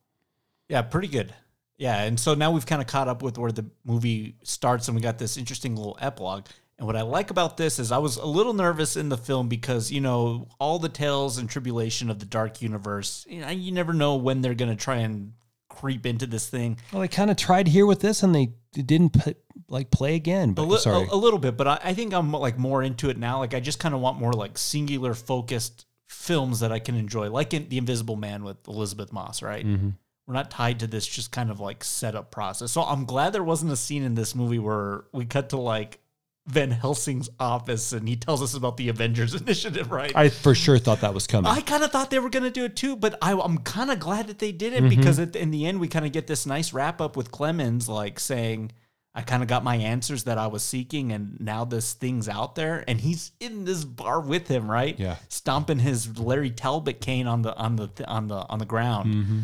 Yeah, pretty good. Yeah, and so now we've kind of caught up with where the movie starts, and we got this interesting little epilogue. And what I like about this is I was a little nervous in the film because you know all the tales and tribulation of the dark universe. You, know, you never know when they're going to try and creep into this thing. Well, they kind of tried here with this, and they didn't put, like play again. A, But li- sorry, a, a little bit, but I, I think I'm like more into it now. Like I just kind of want more like singular focused films that I can enjoy, like in The Invisible Man with Elisabeth Moss. Right? Mm-hmm. We're not tied to this just kind of like setup process. So I'm glad there wasn't a scene in this movie where we cut to like Van Helsing's office and he tells us about the Avengers [laughs] Initiative. Right? I for sure thought that was coming. I kind of thought they were going to do it too, but I, I'm kind of glad that they did it Mm-hmm. because at, in the end, we kind of get this nice wrap up with Clemens, like saying, I kind of got my answers that I was seeking, and now this thing's out there, and he's in this bar with him, right? Yeah. stomping his Larry Talbot cane on the on the on the on the ground, Mm-hmm.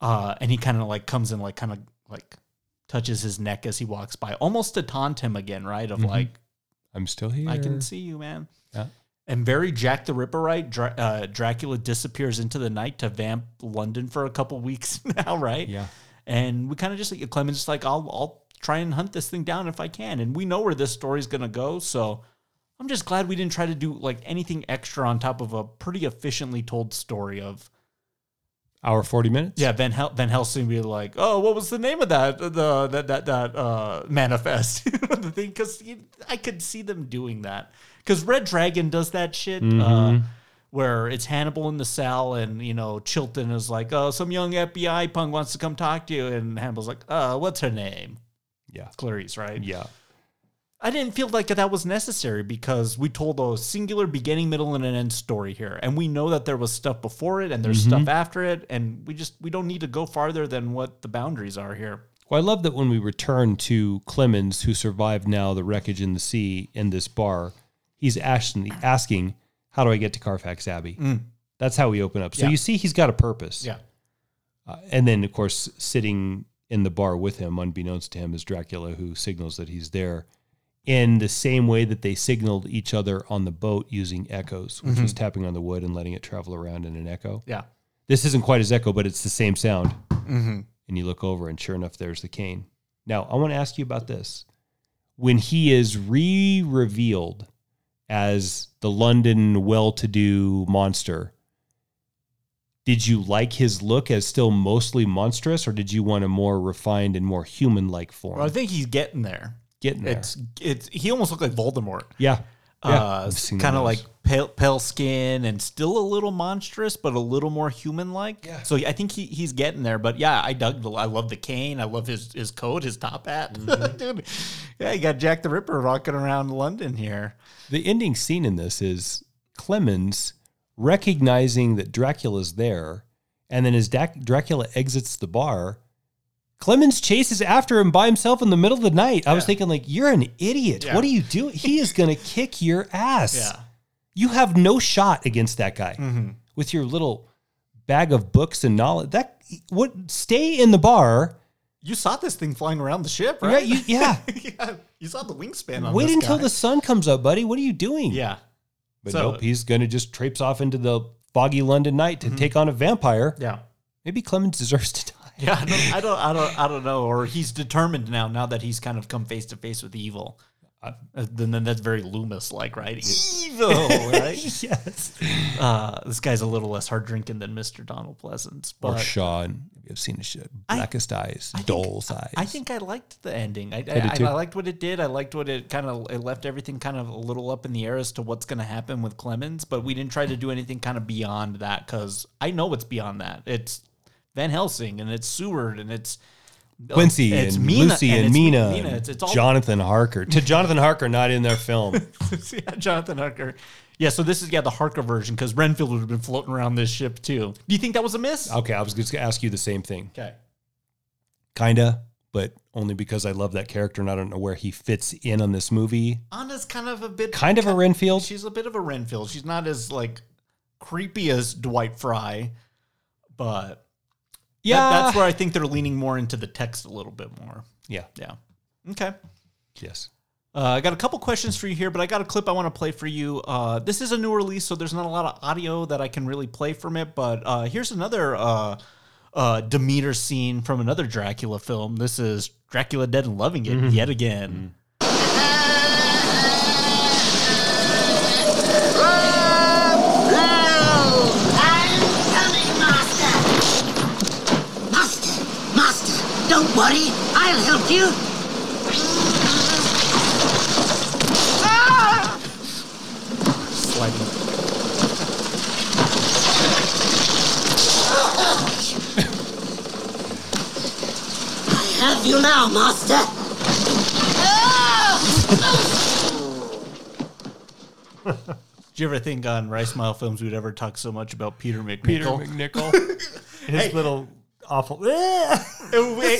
uh, and he kind of like comes in, like kind of like touches his neck as he walks by, almost to taunt him again, right? Of like, I'm still here. I can see you, man. Yeah. And very Jack the Ripper, right? Dra- uh, Dracula disappears into the night to vamp London for a couple weeks [laughs] now, right? Yeah. And we kind of just like Clemens just like I'll I'll try and hunt this thing down if I can, and we know where this story's gonna go. So I'm just glad we didn't try to do like anything extra on top of a pretty efficiently told story of Hour forty minutes. yeah Van Hel- Van Helsing be like oh what was the name of that the that that that uh manifest? [laughs] The thing because I could see them doing that. Because Red Dragon does that shit uh, where it's Hannibal in the cell and you know Chilton is like oh some young FBI punk wants to come talk to you. And Hannibal's like uh what's her name Yeah. Clarice right Yeah. I didn't feel like that was necessary because we told a singular beginning, middle, and an end story here, and we know that there was stuff before it and there's stuff after it, and we just we don't need to go farther than what the boundaries are here. Well, I love that when we return to Clemens, who survived now the wreckage in the sea in this bar, he's asking, asking How do I get to Carfax Abbey? That's how we open up. So Yeah. you see, he's got a purpose. Yeah, Uh, and then, of course, sitting in the bar with him, unbeknownst to him, is Dracula, who signals that he's there in the same way that they signaled each other on the boat using echoes, which was mhm. tapping on the wood and letting it travel around in an echo. yeah, This isn't quite as echo, but it's the same sound. Mm-hmm. And you look over, and sure enough, there's the cane. Now, I want to ask you about this. When he is re revealed as the London well-to-do monster. Did you like his look as still mostly monstrous, or did you want a more refined and more human-like form? Well, I think he's getting there. Getting there. It's it's he almost looked like Voldemort. yeah, yeah. uh, kind of like pale, pale skin and still a little monstrous, but a little more human like. Yeah. So I think he, he's getting there. But yeah, I dug. The, I love the cane. I love his his coat, his top hat, [laughs] Mm-hmm. dude. Yeah, you got Jack the Ripper rocking around London here. The ending scene in this is Clemens recognizing that Dracula's there, and then as Dracula exits the bar, Clemens chases after him by himself in the middle of the night. I was thinking, like, you're an idiot. Yeah. What are you doing? He is going [laughs] to kick your ass. Yeah. You have no shot against that guy Mm-hmm. with your little bag of books and knowledge. That what? Stay in the bar. You saw this thing flying around the ship, Yeah, right? you, yeah. [laughs] yeah. You saw the wingspan on Wait until guy. the sun comes up, buddy. What are you doing? Yeah. But So- nope, he's going to just traipse off into the foggy London night to mm-hmm. take on a vampire. Yeah. Maybe Clemens deserves to die. Yeah, I don't, I don't, I don't, I don't [laughs] know. Or he's determined now. Now that he's kind of come face to face with evil, uh, then, then that's very Loomis like, right? [laughs] Evil, right? [laughs] yes. uh, this guy's a little less hard drinking than Mr. Donald Pleasence, Or but Sean. You've seen his shit. Blackest eyes, I think- dull's eyes. I think I liked the ending. I, I. I, liked what it did. I liked what it kind of it left everything kind of a little up in the air as to what's going to happen with Clemens. But we didn't try to do anything kind of beyond that because I know what's beyond that. It's Van Helsing and it's Seward and it's Oh, Quincy it's and Mina- Lucy and, it's Mina, Mina. It's, it's all Jonathan Harker. To [laughs] Jonathan Harker, not in their film. [laughs] yeah, Jonathan Harker. Yeah, so this is yeah the Harker version because Renfield would have been floating around this ship too. Do you think that was a miss? okay, I was just going to ask you the same thing. Okay. Kinda, but only because I love that character and I don't know where he fits in on this movie. Anna's kind of a bit Kind of a Renfield. She's a bit of a Renfield. She's not as like creepy as Dwight Frye, but that- Yeah. that's where I think they're leaning more into the text a little bit more. Yeah. Yeah. Okay. Yes. Uh, I got a couple questions for you here, but I got a clip I want to play for you. Uh, this is a new release, so there's not a lot of audio that I can really play from it. But uh, here's another uh, uh, Demeter scene from another Dracula film. This is Dracula Dead and Loving It yet again. I'm Don't worry, I'll help you! Ah! Sliding. I have you now, Master! Did you ever think on Rye Smile Films we'd ever talk so much about Peter MacNicol? MacNicol. [laughs] His little awful. [laughs] and, we,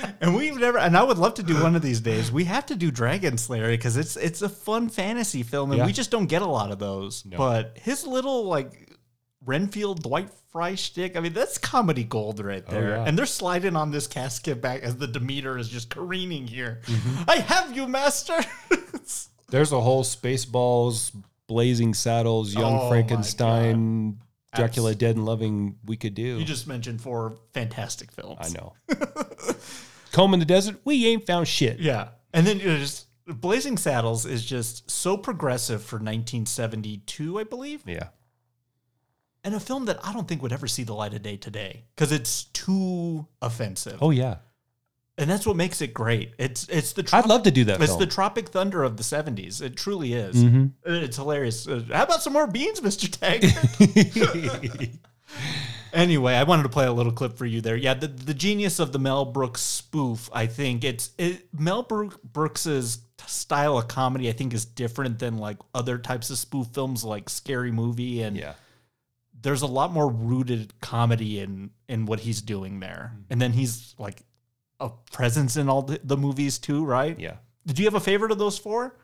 [laughs] and we've never and I would love to do one of these days. We have to do Dragon Slayer because it's it's a fun fantasy film and Yeah. we just don't get a lot of those. But his little like Renfield Dwight Frye shtick, I mean that's comedy gold right oh, there. yeah. And they're sliding on this casket back as the Demeter is just careening here. Mm-hmm. I have you, master. [laughs] There's a whole Spaceballs, Blazing Saddles, Young Oh Frankenstein, Dracula Dead and Loving we could do. you just mentioned four fantastic films. I know. [laughs] Comb in the desert, we ain't found shit. Yeah. And then you just Blazing Saddles is just so progressive for 1972, I believe. Yeah. And a film that I don't think would ever see the light of day today because it's too offensive. Oh yeah. And that's what makes it great. It's it's the I'd love to do that It's film. the Tropic Thunder of the 70s. It truly is. Mhm. It's hilarious. Uh, how about some more beans, Mr. Taggart? [laughs] anyway, I wanted to play a little clip for you there. Yeah, the, the genius of the Mel Brooks spoof, I think it's it, Mel Brook, Brooks's style of comedy. I think is different than like other types of spoof films, like Scary Movie, and Yeah. there's a lot more rooted comedy in in what he's doing there. Mm-hmm. And then he's like a presence in all the, the movies too, right? Yeah. Did you have a favorite of those four?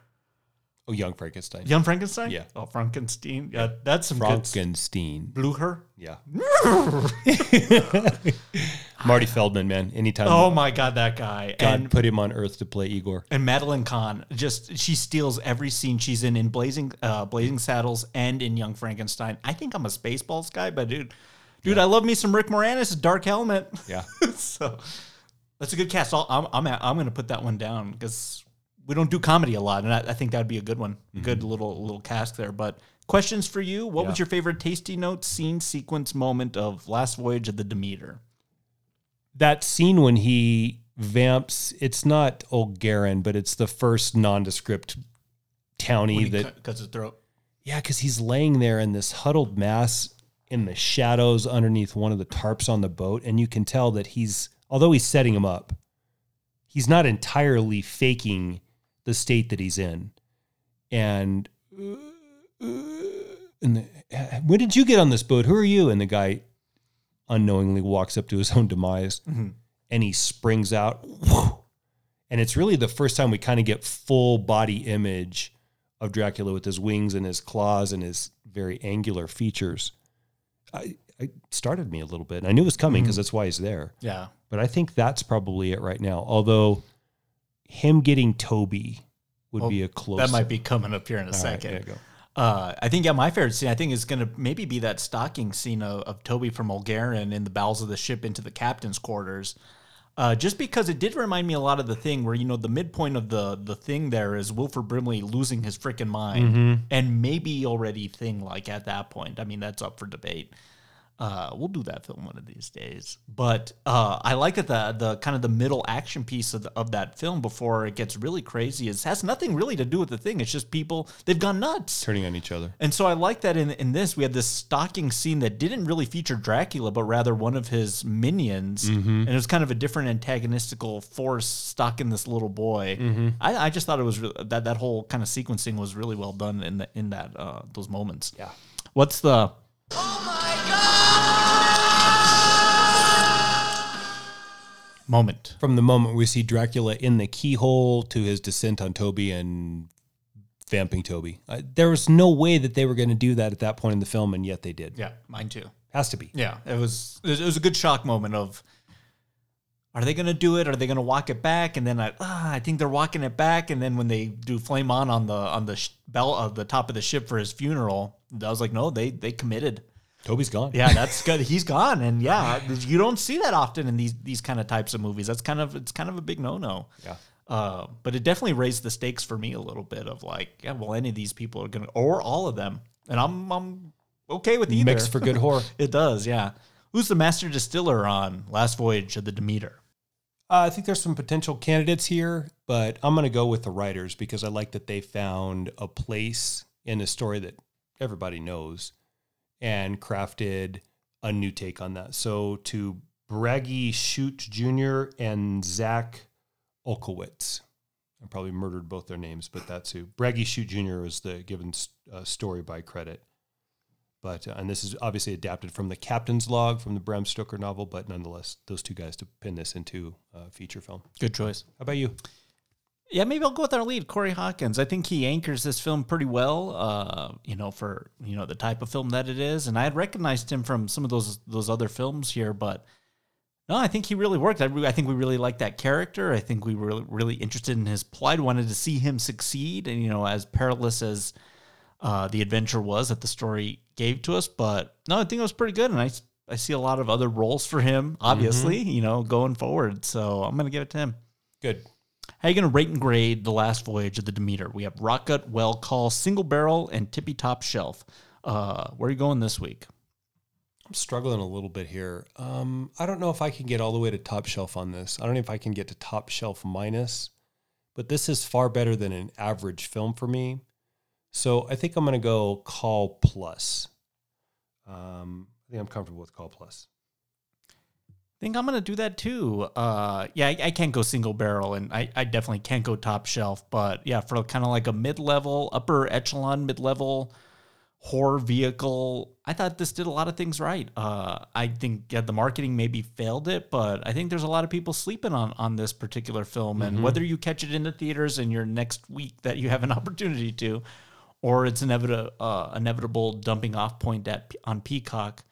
Oh, Young Frankenstein. Young Frankenstein? Yeah. Oh, Frankenstein. Yeah, that's some good. Frankenstein. Blucher. Yeah. [laughs] Marty Feldman, man. Anytime Oh my God, that guy. God and put him on Earth to play Igor. and Madeline Kahn, just she steals every scene she's in in Blazing uh, Blazing Saddles and in Young Frankenstein. I think I'm a Spaceballs guy, but dude, dude, I love me some Rick Moranis, Dark Helmet. Yeah. [laughs] so that's a good cast. I'll, I'm I'm I'm going to put that one down because we don't do comedy a lot, and I, I think that'd be a good one, mm-hmm. good little little cast there. But questions for you: What was your favorite tasty note scene sequence moment of Last Voyage of the Demeter? that scene when he vamps, it's not Olgaren, but it's the first nondescript townie that cuts his throat. Yeah, because he's laying there in this huddled mass in the shadows underneath one of the tarps on the boat. And you can tell that he's, although he's setting him up, he's not entirely faking the state that he's in. And, and the, when did you get on this boat? Who are you? And the guy unknowingly walks up to his own demise mm-hmm. and he springs out. And it's really the first time we kind of get full body image of Dracula with his wings and his claws and his very angular features. I, I started me a little bit. And I knew it was coming mm-hmm. because that's why he's there. Yeah, But I think that's probably it right now. Although him getting Toby would Well, be a close. that might be coming up here in a All right, second. go. Uh, I think yeah, my favorite scene I think is gonna maybe be that stalking scene of, of Toby from Olgaren in the bowels of the ship into the captain's quarters. Uh, just because it did remind me a lot of the thing where you know the midpoint of the the thing there is Wilford Brimley losing his freaking mind, Mm-hmm. and maybe already thing like at that point. I mean that's up for debate. Uh, we'll do that film one of these days. But uh, I like that the the kind of the middle action piece of, the, of that film before it gets really crazy is has nothing really to do with the thing. It's just people they've gone nuts. turning on each other. And so I like that in in this we had this stalking scene that didn't really feature Dracula, but rather one of his minions, and it was kind of a different antagonistical force stalking this little boy. I, I just thought it was re- that that whole kind of sequencing was really well done in the, in that uh, those moments. Yeah. What's the moment? From the moment we see Dracula in the keyhole to his descent on Toby and vamping Toby, uh, there was no way that they were going to do that at that point in the film, and yet they did. Yeah, mine too. Has to be. Yeah, it was it was a good shock moment of are they going to do it? Are they going to walk it back? And then I, ah, I think they're walking it back. And then when they do flame on on the on the sh- bell of the top of the ship for his funeral, I was like, no, they they committed. Toby's gone. Yeah, that's good. He's [laughs] gone, and yeah, you don't see that often in these these kind of types of movies. That's kind of it's kind of a big no no. Yeah. Uh, but it definitely raised the stakes for me a little bit of like, yeah, well, any of these people are gonna, or all of them, and I'm I'm okay with either. Mixed for good horror. [laughs] It does, yeah. Who's the master distiller on Last Voyage of the Demeter? Uh, I think there's some potential candidates here, but I'm going to go with the writers because I like that they found a place in a story that everybody knows and crafted a new take on that. So to Bragi Schut Jr. and Zach Olkewicz. I probably murdered both their names, but that's who. Bragi Schut Jr. was the given uh, story by credit. But, uh, and this is obviously adapted from the Captain's Log from the Bram Stoker novel, but nonetheless, those two guys to pin this into a feature film. Good choice. How about you? Yeah, maybe I'll go with our lead, Corey Hawkins. I think he anchors this film pretty well. Uh, you know, for you know the type of film that it is, and I had recognized him from some of those those other films here, but no, I think he really worked. I, re- I think we really liked that character. I think we were really, interested in his plight. Wanted to see him succeed, and you know, as perilous as uh, the adventure was that the story gave to us. But no, I think it was pretty good, and I I see a lot of other roles for him. Obviously, you know, going forward. So I'm gonna give it to him. Good. How are you going to rate and grade The Last Voyage of the Demeter? We have Rockgut, Well Call, Single Barrel, and Tippy Top Shelf. Uh, where are you going this week? I'm struggling a little bit here. Um, I don't know if I can get all the way to top shelf on this. I don't know if I can get to top shelf minus, but this is far better than an average film for me. So I think I'm going to go call plus. Um, I think I'm comfortable with call plus. I think I'm to do that too. Uh, yeah, I, I can't go single barrel, and I, I definitely can't go top shelf. But yeah, for kind of like a mid level, upper echelon, mid level horror vehicle, I thought this did a lot of things right. Uh, I think yeah, the marketing maybe failed it, but I think there's a lot of people sleeping on on this particular film. And whether you catch it in the theaters in your next week that you have an [laughs] opportunity to, or it's inevitable uh, inevitable dumping off point at on Peacock.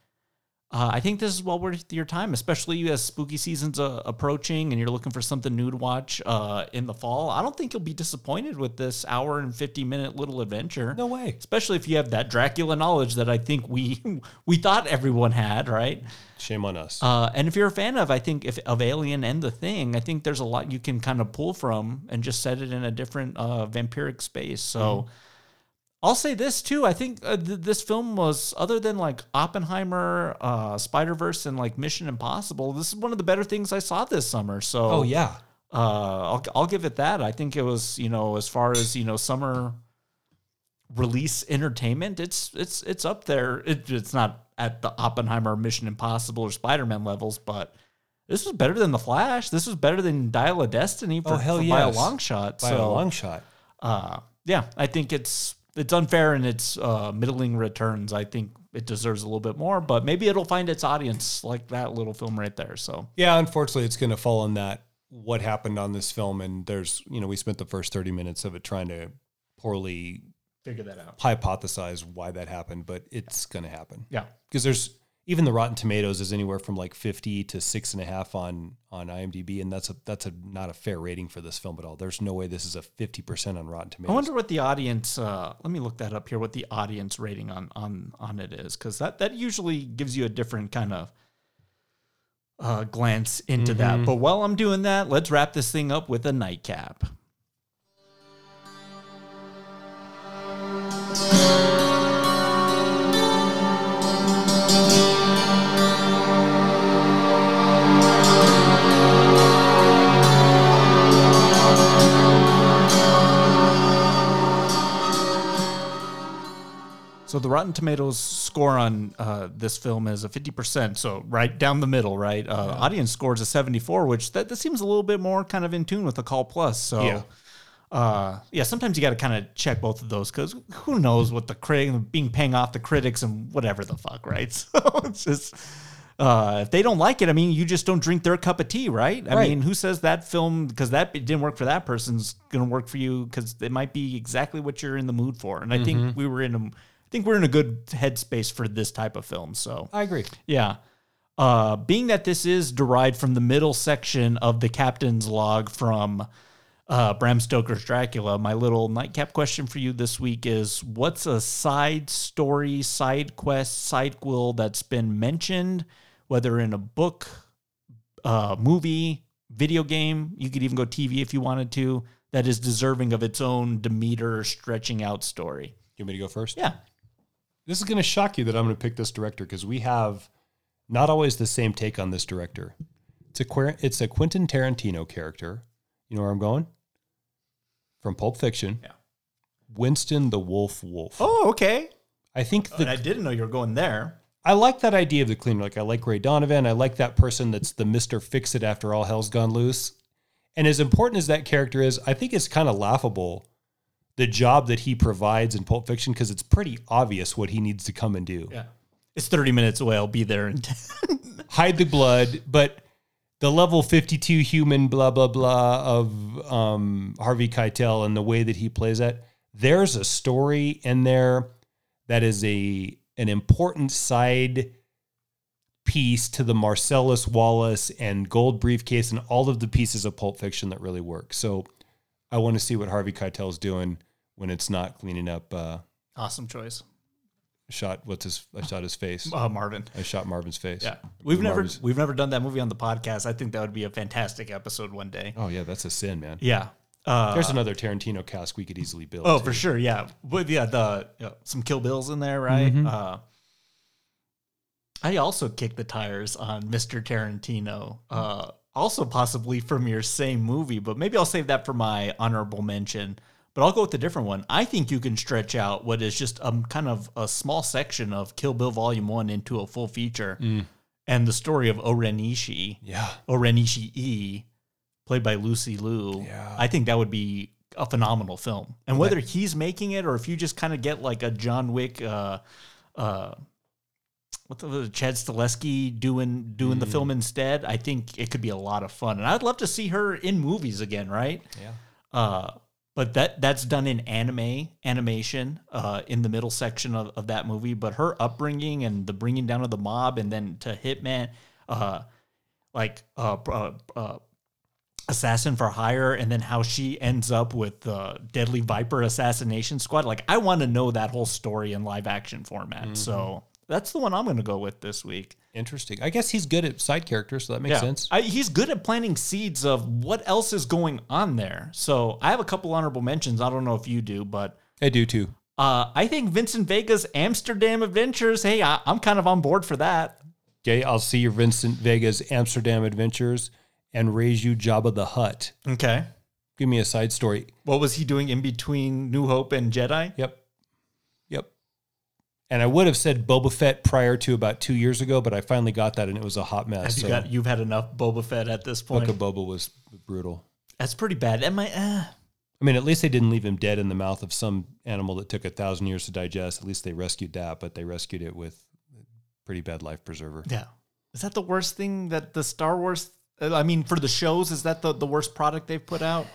Uh, I think this is well worth your time, especially as spooky season's uh, approaching and you're looking for something new to watch uh, in the fall. I don't think you'll be disappointed with this hour and 50 minute little adventure. No way. Especially if you have that Dracula knowledge that I think we [laughs] we thought everyone had, right? Shame on us. Uh, and if you're a fan of, I think if of Alien and The Thing, I think there's a lot you can kind of pull from and just set it in a different uh, vampiric space. So. I'll say this too. I think uh, th- this film was, other than like Oppenheimer, uh, Spider Verse, and like Mission Impossible, this is one of the better things I saw this summer. So, oh yeah. uh, I'll I'll give it that. I think it was, you know, as far as you know, summer release entertainment, it's it's it's up there. It, it's not at the Oppenheimer, Mission Impossible, or Spider Man levels, but this was better than the Flash. This was better than Dial of Destiny for, Oh, hell for by a long shot. By so, a long shot. uh, yeah, I think it's it's unfair in its uh, middling returns. I think it deserves a little bit more, but maybe it'll find its audience like that little film right there. So Yeah, unfortunately, it's going to fall on that what happened on this film, and there's you know we spent the first thirty minutes of it trying to poorly figure that out. hypothesize why that happened, but it's going to happen. Yeah. because there's even the Rotten Tomatoes is anywhere from like fifty to six and a half on on IMDb, and that's a that's a not a fair rating for this film at all. There's no way this is a fifty percent on Rotten Tomatoes. I wonder what the audience. Uh, let me look that up here. What the audience rating on on on it is, because that that usually gives you a different kind of uh, glance into that. But while I'm doing that, let's wrap this thing up with a nightcap. Rotten Tomatoes score on uh, this film is a 50%, so right down the middle, right? Uh, Audience scores a 74, which that, that seems a little bit more kind of in tune with the Call Plus. So Yeah. uh, yeah, sometimes you got to kind of check both of those because who knows what the critic being paying off the critics and whatever the fuck, right? [laughs] So it's just uh, if they don't like it, I mean, you just don't drink their cup of tea, right? I Right. mean, who says that film because that didn't work for that person's going to work for you because it might be exactly what you're in the mood for. And I think we were in a, think we're in a good headspace for this type of film. So I agree. yeah. Uh, being that this is derived from the middle section of the captain's log from uh, Bram Stoker's Dracula, my little nightcap question for you this week is what's a side story, side quest, side quill that's been mentioned, whether in a book, uh, movie, video game, you could even go TV if you wanted to, that is deserving of its own Demeter stretching out story? You want me to go first? Yeah. This is going to shock you that I'm going to pick this director because we have not always the same take on this director. It's a it's a Quentin Tarantino character. You know where I'm going? From Pulp Fiction. Yeah. Winston the Wolf Wolf. Oh, okay. I think oh, And the, I didn't know you were going there. I like that idea of the cleaner. Like I like Ray Donovan. I like that person that's the Mister Fix It after all hell's gone loose. And as important as that character is, I think it's kind of laughable the job that he provides in Pulp Fiction because it's pretty obvious what he needs to come and do. Yeah. It's 30 minutes away. I'll be there in [laughs] 10. hide the blood, but the level 52 human blah blah blah of um, Harvey Keitel and the way that he plays that, there's a story in there that is a an important side piece to the Marcellus Wallace and Gold Briefcase and all of the pieces of Pulp Fiction that really work. So I want to see what Harvey Keitel's doing when it's not cleaning up. Uh, Awesome choice. shot what's his? I shot his face. Uh, Marvin. I shot Marvin's face. Yeah. We've never Marvin's- we've never done that movie on the podcast. I think that would be a fantastic episode one day. Oh yeah, that's a sin, man. Yeah. Uh, There's another Tarantino cast we could easily build. oh, too. for sure. Yeah. But yeah, the you know, some Kill Bills in there, right? Mm-hmm. Uh, I also kicked the tires on Mr. Tarantino. Uh, also possibly from your same movie, but maybe I'll save that for my honorable mention. But I'll go with a different one. I think you can stretch out what is just a kind of a small section of Kill Bill Volume One into a full feature, and the story of O-Ren Ishii. Yeah. Orenishi E, played by Lucy Liu. Yeah. I think that would be a phenomenal film. And whether he's making it or if you just kind of get like a John Wick, uh, uh, what the Chad Stahelski doing doing Mm. the film instead, I think it could be a lot of fun. And I'd love to see her in movies again, right? Yeah. Uh, but that that's done in anime animation uh, in the middle section of, of that movie. But her upbringing and the bringing down of the mob, and then to Hitman, uh, like uh, uh, uh, assassin for hire, and then how she ends up with the Deadly Viper assassination squad. Like I want to know that whole story in live action format. So that's the one I'm going to go with this week. Interesting. I guess he's good at side characters, so that makes sense. I, he's good at planting seeds of what else is going on there. So I have a couple honorable mentions. I don't know if you do, but I do too. uh, I think Vincent Vega's Amsterdam Adventures. Hey, I, I'm kind of on board for that. Okay, I'll see your Vincent Vega's Amsterdam Adventures and raise you Jabba the Hutt. Okay. Give me a side story. What was he doing in between New Hope and Jedi? Yep. And I would have said Boba Fett prior to about two years ago, but I finally got that and it was a hot mess. Have you got, you've had enough Boba Fett at this point? Book of Boba was brutal. That's pretty bad. Am I? Uh, I mean, at least they didn't leave him dead in the mouth of some animal that took a thousand years to digest. At least they rescued that, but they rescued it with pretty bad life preserver. yeah. Is that the worst thing that the Star Wars? I mean, for the shows, is that the, the worst product they've put out?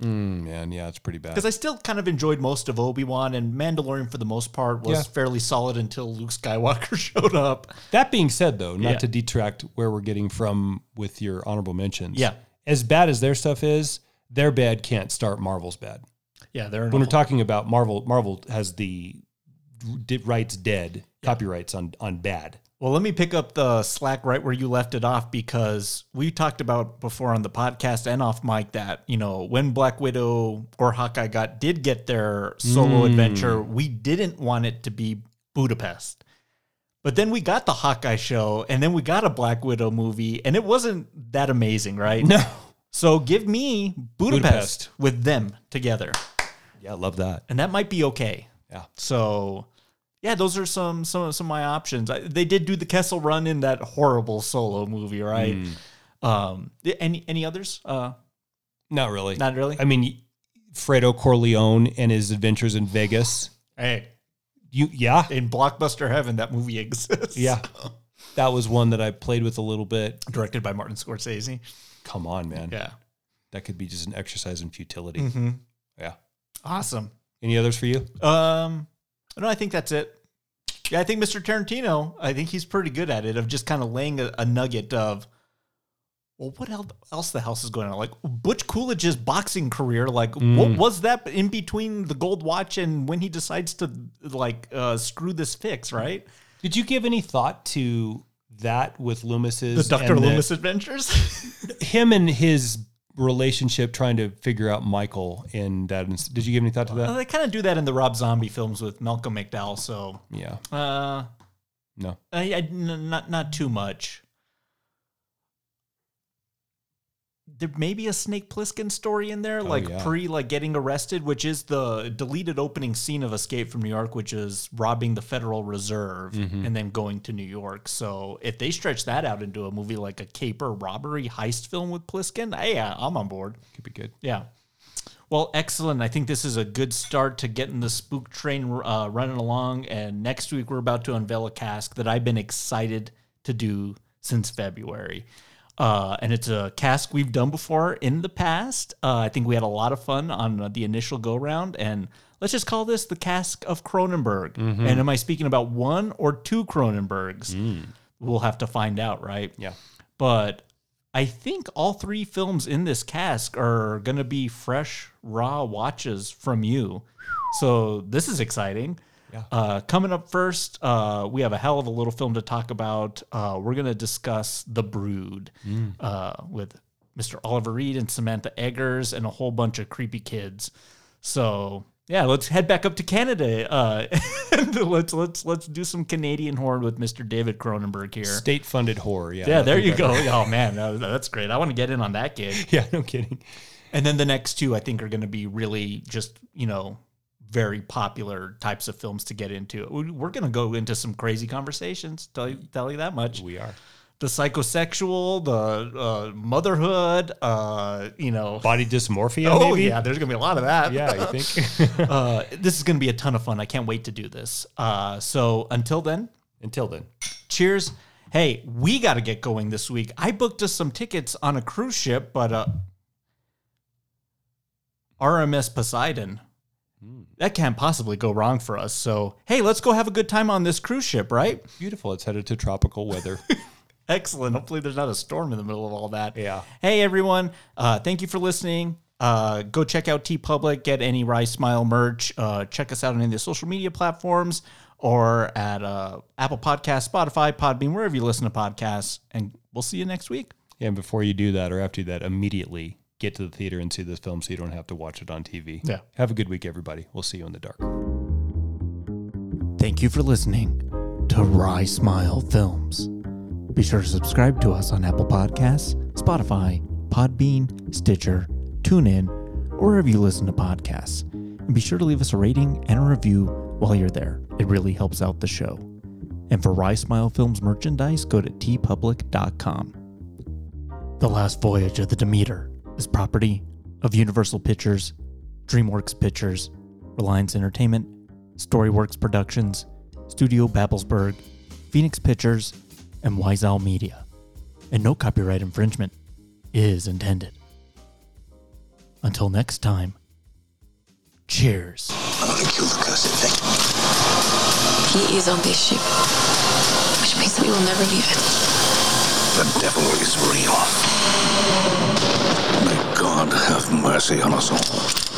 Mm, man, yeah, it's pretty bad. Because I still kind of enjoyed most of Obi Wan and Mandalorian for the most part was Yeah. fairly solid until Luke Skywalker [laughs] showed up. That being said, though, not Yeah. to detract where we're getting from with your honorable mentions. Yeah. As bad as their stuff is, their bad can't start Marvel's bad. Yeah, they're When we're talking about Marvel, Marvel has the rights dead, copyrights on on bad. Well, let me pick up the slack right where you left it off because we talked about before on the podcast and off mic that you know when Black Widow or Hawkeye got did get their solo hmm. adventure, we didn't want it to be Budapest. But then we got the Hawkeye show, and then we got a Black Widow movie, and it wasn't that amazing, right? No. So give me Budapest, Budapest. with them together, Yeah, love that. and that might be okay. Yeah. So, yeah, those are some some some of my options. I, they did do the Kessel Run in that horrible solo movie, right? Um, any any others? Uh, Not really. not really. I mean, Fredo Corleone and his adventures in Vegas. hey, You, yeah, in blockbuster heaven, that movie exists. yeah. That was one that I played with a little bit. directed by Martin Scorsese. Come on, man. Yeah, That could be just an exercise in futility. Mm-hmm. Yeah. awesome. Any others for you? Um, no, I think that's it. Yeah, I think Mr. Tarantino. I think he's pretty good at it of just kind of laying a, a nugget of, well, what el- else the house is going on? Like Butch Coolidge's boxing career. Like, what was that in between the gold watch and when he decides to like uh, screw this fix? Right, Did you give any thought to that with Loomis's the Doctor and the- Loomis adventures. [laughs] him and his relationship trying to figure out Michael in that? Did you give any thought to well, that? they kind of do that in the Rob Zombie films with Malcolm McDowell. So, Yeah. uh, No. I, I- n- not not too much. There may be a Snake Plissken story in there, like yeah. pre like getting arrested, which is the deleted opening scene of Escape from New York, which is robbing the Federal Reserve and then going to New York. So if they stretch that out into a movie like a caper robbery heist film with Plissken, hey, I'm on board. Could be good. Yeah. Well, excellent. I think this is a good start to getting the spook train uh, running along. And next week, we're about to unveil a cask that I've been excited to do since February. Uh, and it's a cask we've done before in the past. Uh, I think we had a lot of fun on uh, the initial go round. And let's just call this the cask of Cronenberg. And am I speaking about one or two Cronenbergs? We'll have to find out, right? Yeah. but I think all three films in this cask are going to be fresh, raw watches from you. So this is exciting. Yeah. Uh, coming up first, uh, we have a hell of a little film to talk about. Uh, we're going to discuss The Brood uh, with Mr. Oliver Reed and Samantha Eggers and a whole bunch of creepy kids. So yeah, let's head back up to Canada. Uh, [laughs] let's let's let's do some Canadian horror with Mr. David Cronenberg here. State funded horror. Yeah. Yeah, there you go. better. Oh man, that- that's great. I want to get in on that gig. [laughs] Yeah, no kidding. And then the next two, I think, are going to be really just you know very popular types of films to get into. We- We're going to go into some crazy conversations. Tell you, tell you that much. We are. The psychosexual, the uh, motherhood, uh, you know. Body dysmorphia, Oh maybe? yeah, there's gonna be a lot of that. Yeah, you think? [laughs] [laughs] uh, this is gonna be a ton of fun. I can't wait to do this. Uh, so until then, Until then. cheers. Hey, we got to get going this week. I booked us some tickets on a cruise ship, but uh, RMS Poseidon. That can't possibly go wrong for us. So, hey, let's go have a good time on this cruise ship, right? Beautiful. It's headed to tropical weather. [laughs] Excellent. Hopefully, there's not a storm in the middle of all that. Yeah. Hey, everyone. Uh, thank you for listening. Uh, go check out TeePublic, get any Rye Smile merch. Uh, check us out on any of the social media platforms or at uh, Apple Podcasts, Spotify, Podbean, wherever you listen to podcasts. And we'll see you next week. and before you do that or after that, immediately get to the theater and see this film so you don't have to watch it on TV. Yeah. Have a good week, everybody. We'll see you in the dark. Thank you for listening to Rye Smile Films. Be sure to subscribe to us on Apple Podcasts, Spotify, Podbean, Stitcher, TuneIn, or wherever you listen to podcasts. And be sure to leave us a rating and a review while you're there. It really helps out the show. And for Rye Smile Films merchandise, go to tpublic.com. The Last Voyage of the Demeter is property of Universal Pictures, DreamWorks Pictures, Reliance Entertainment, Storyworks Productions, Studio Babelsberg, Phoenix Pictures, and Wise Owl Media. And no copyright infringement is intended. Until next time, cheers. I'm gonna kill the cursed thing. He is on this ship, which means that we will never leave it. The devil is real. May God have mercy on us all.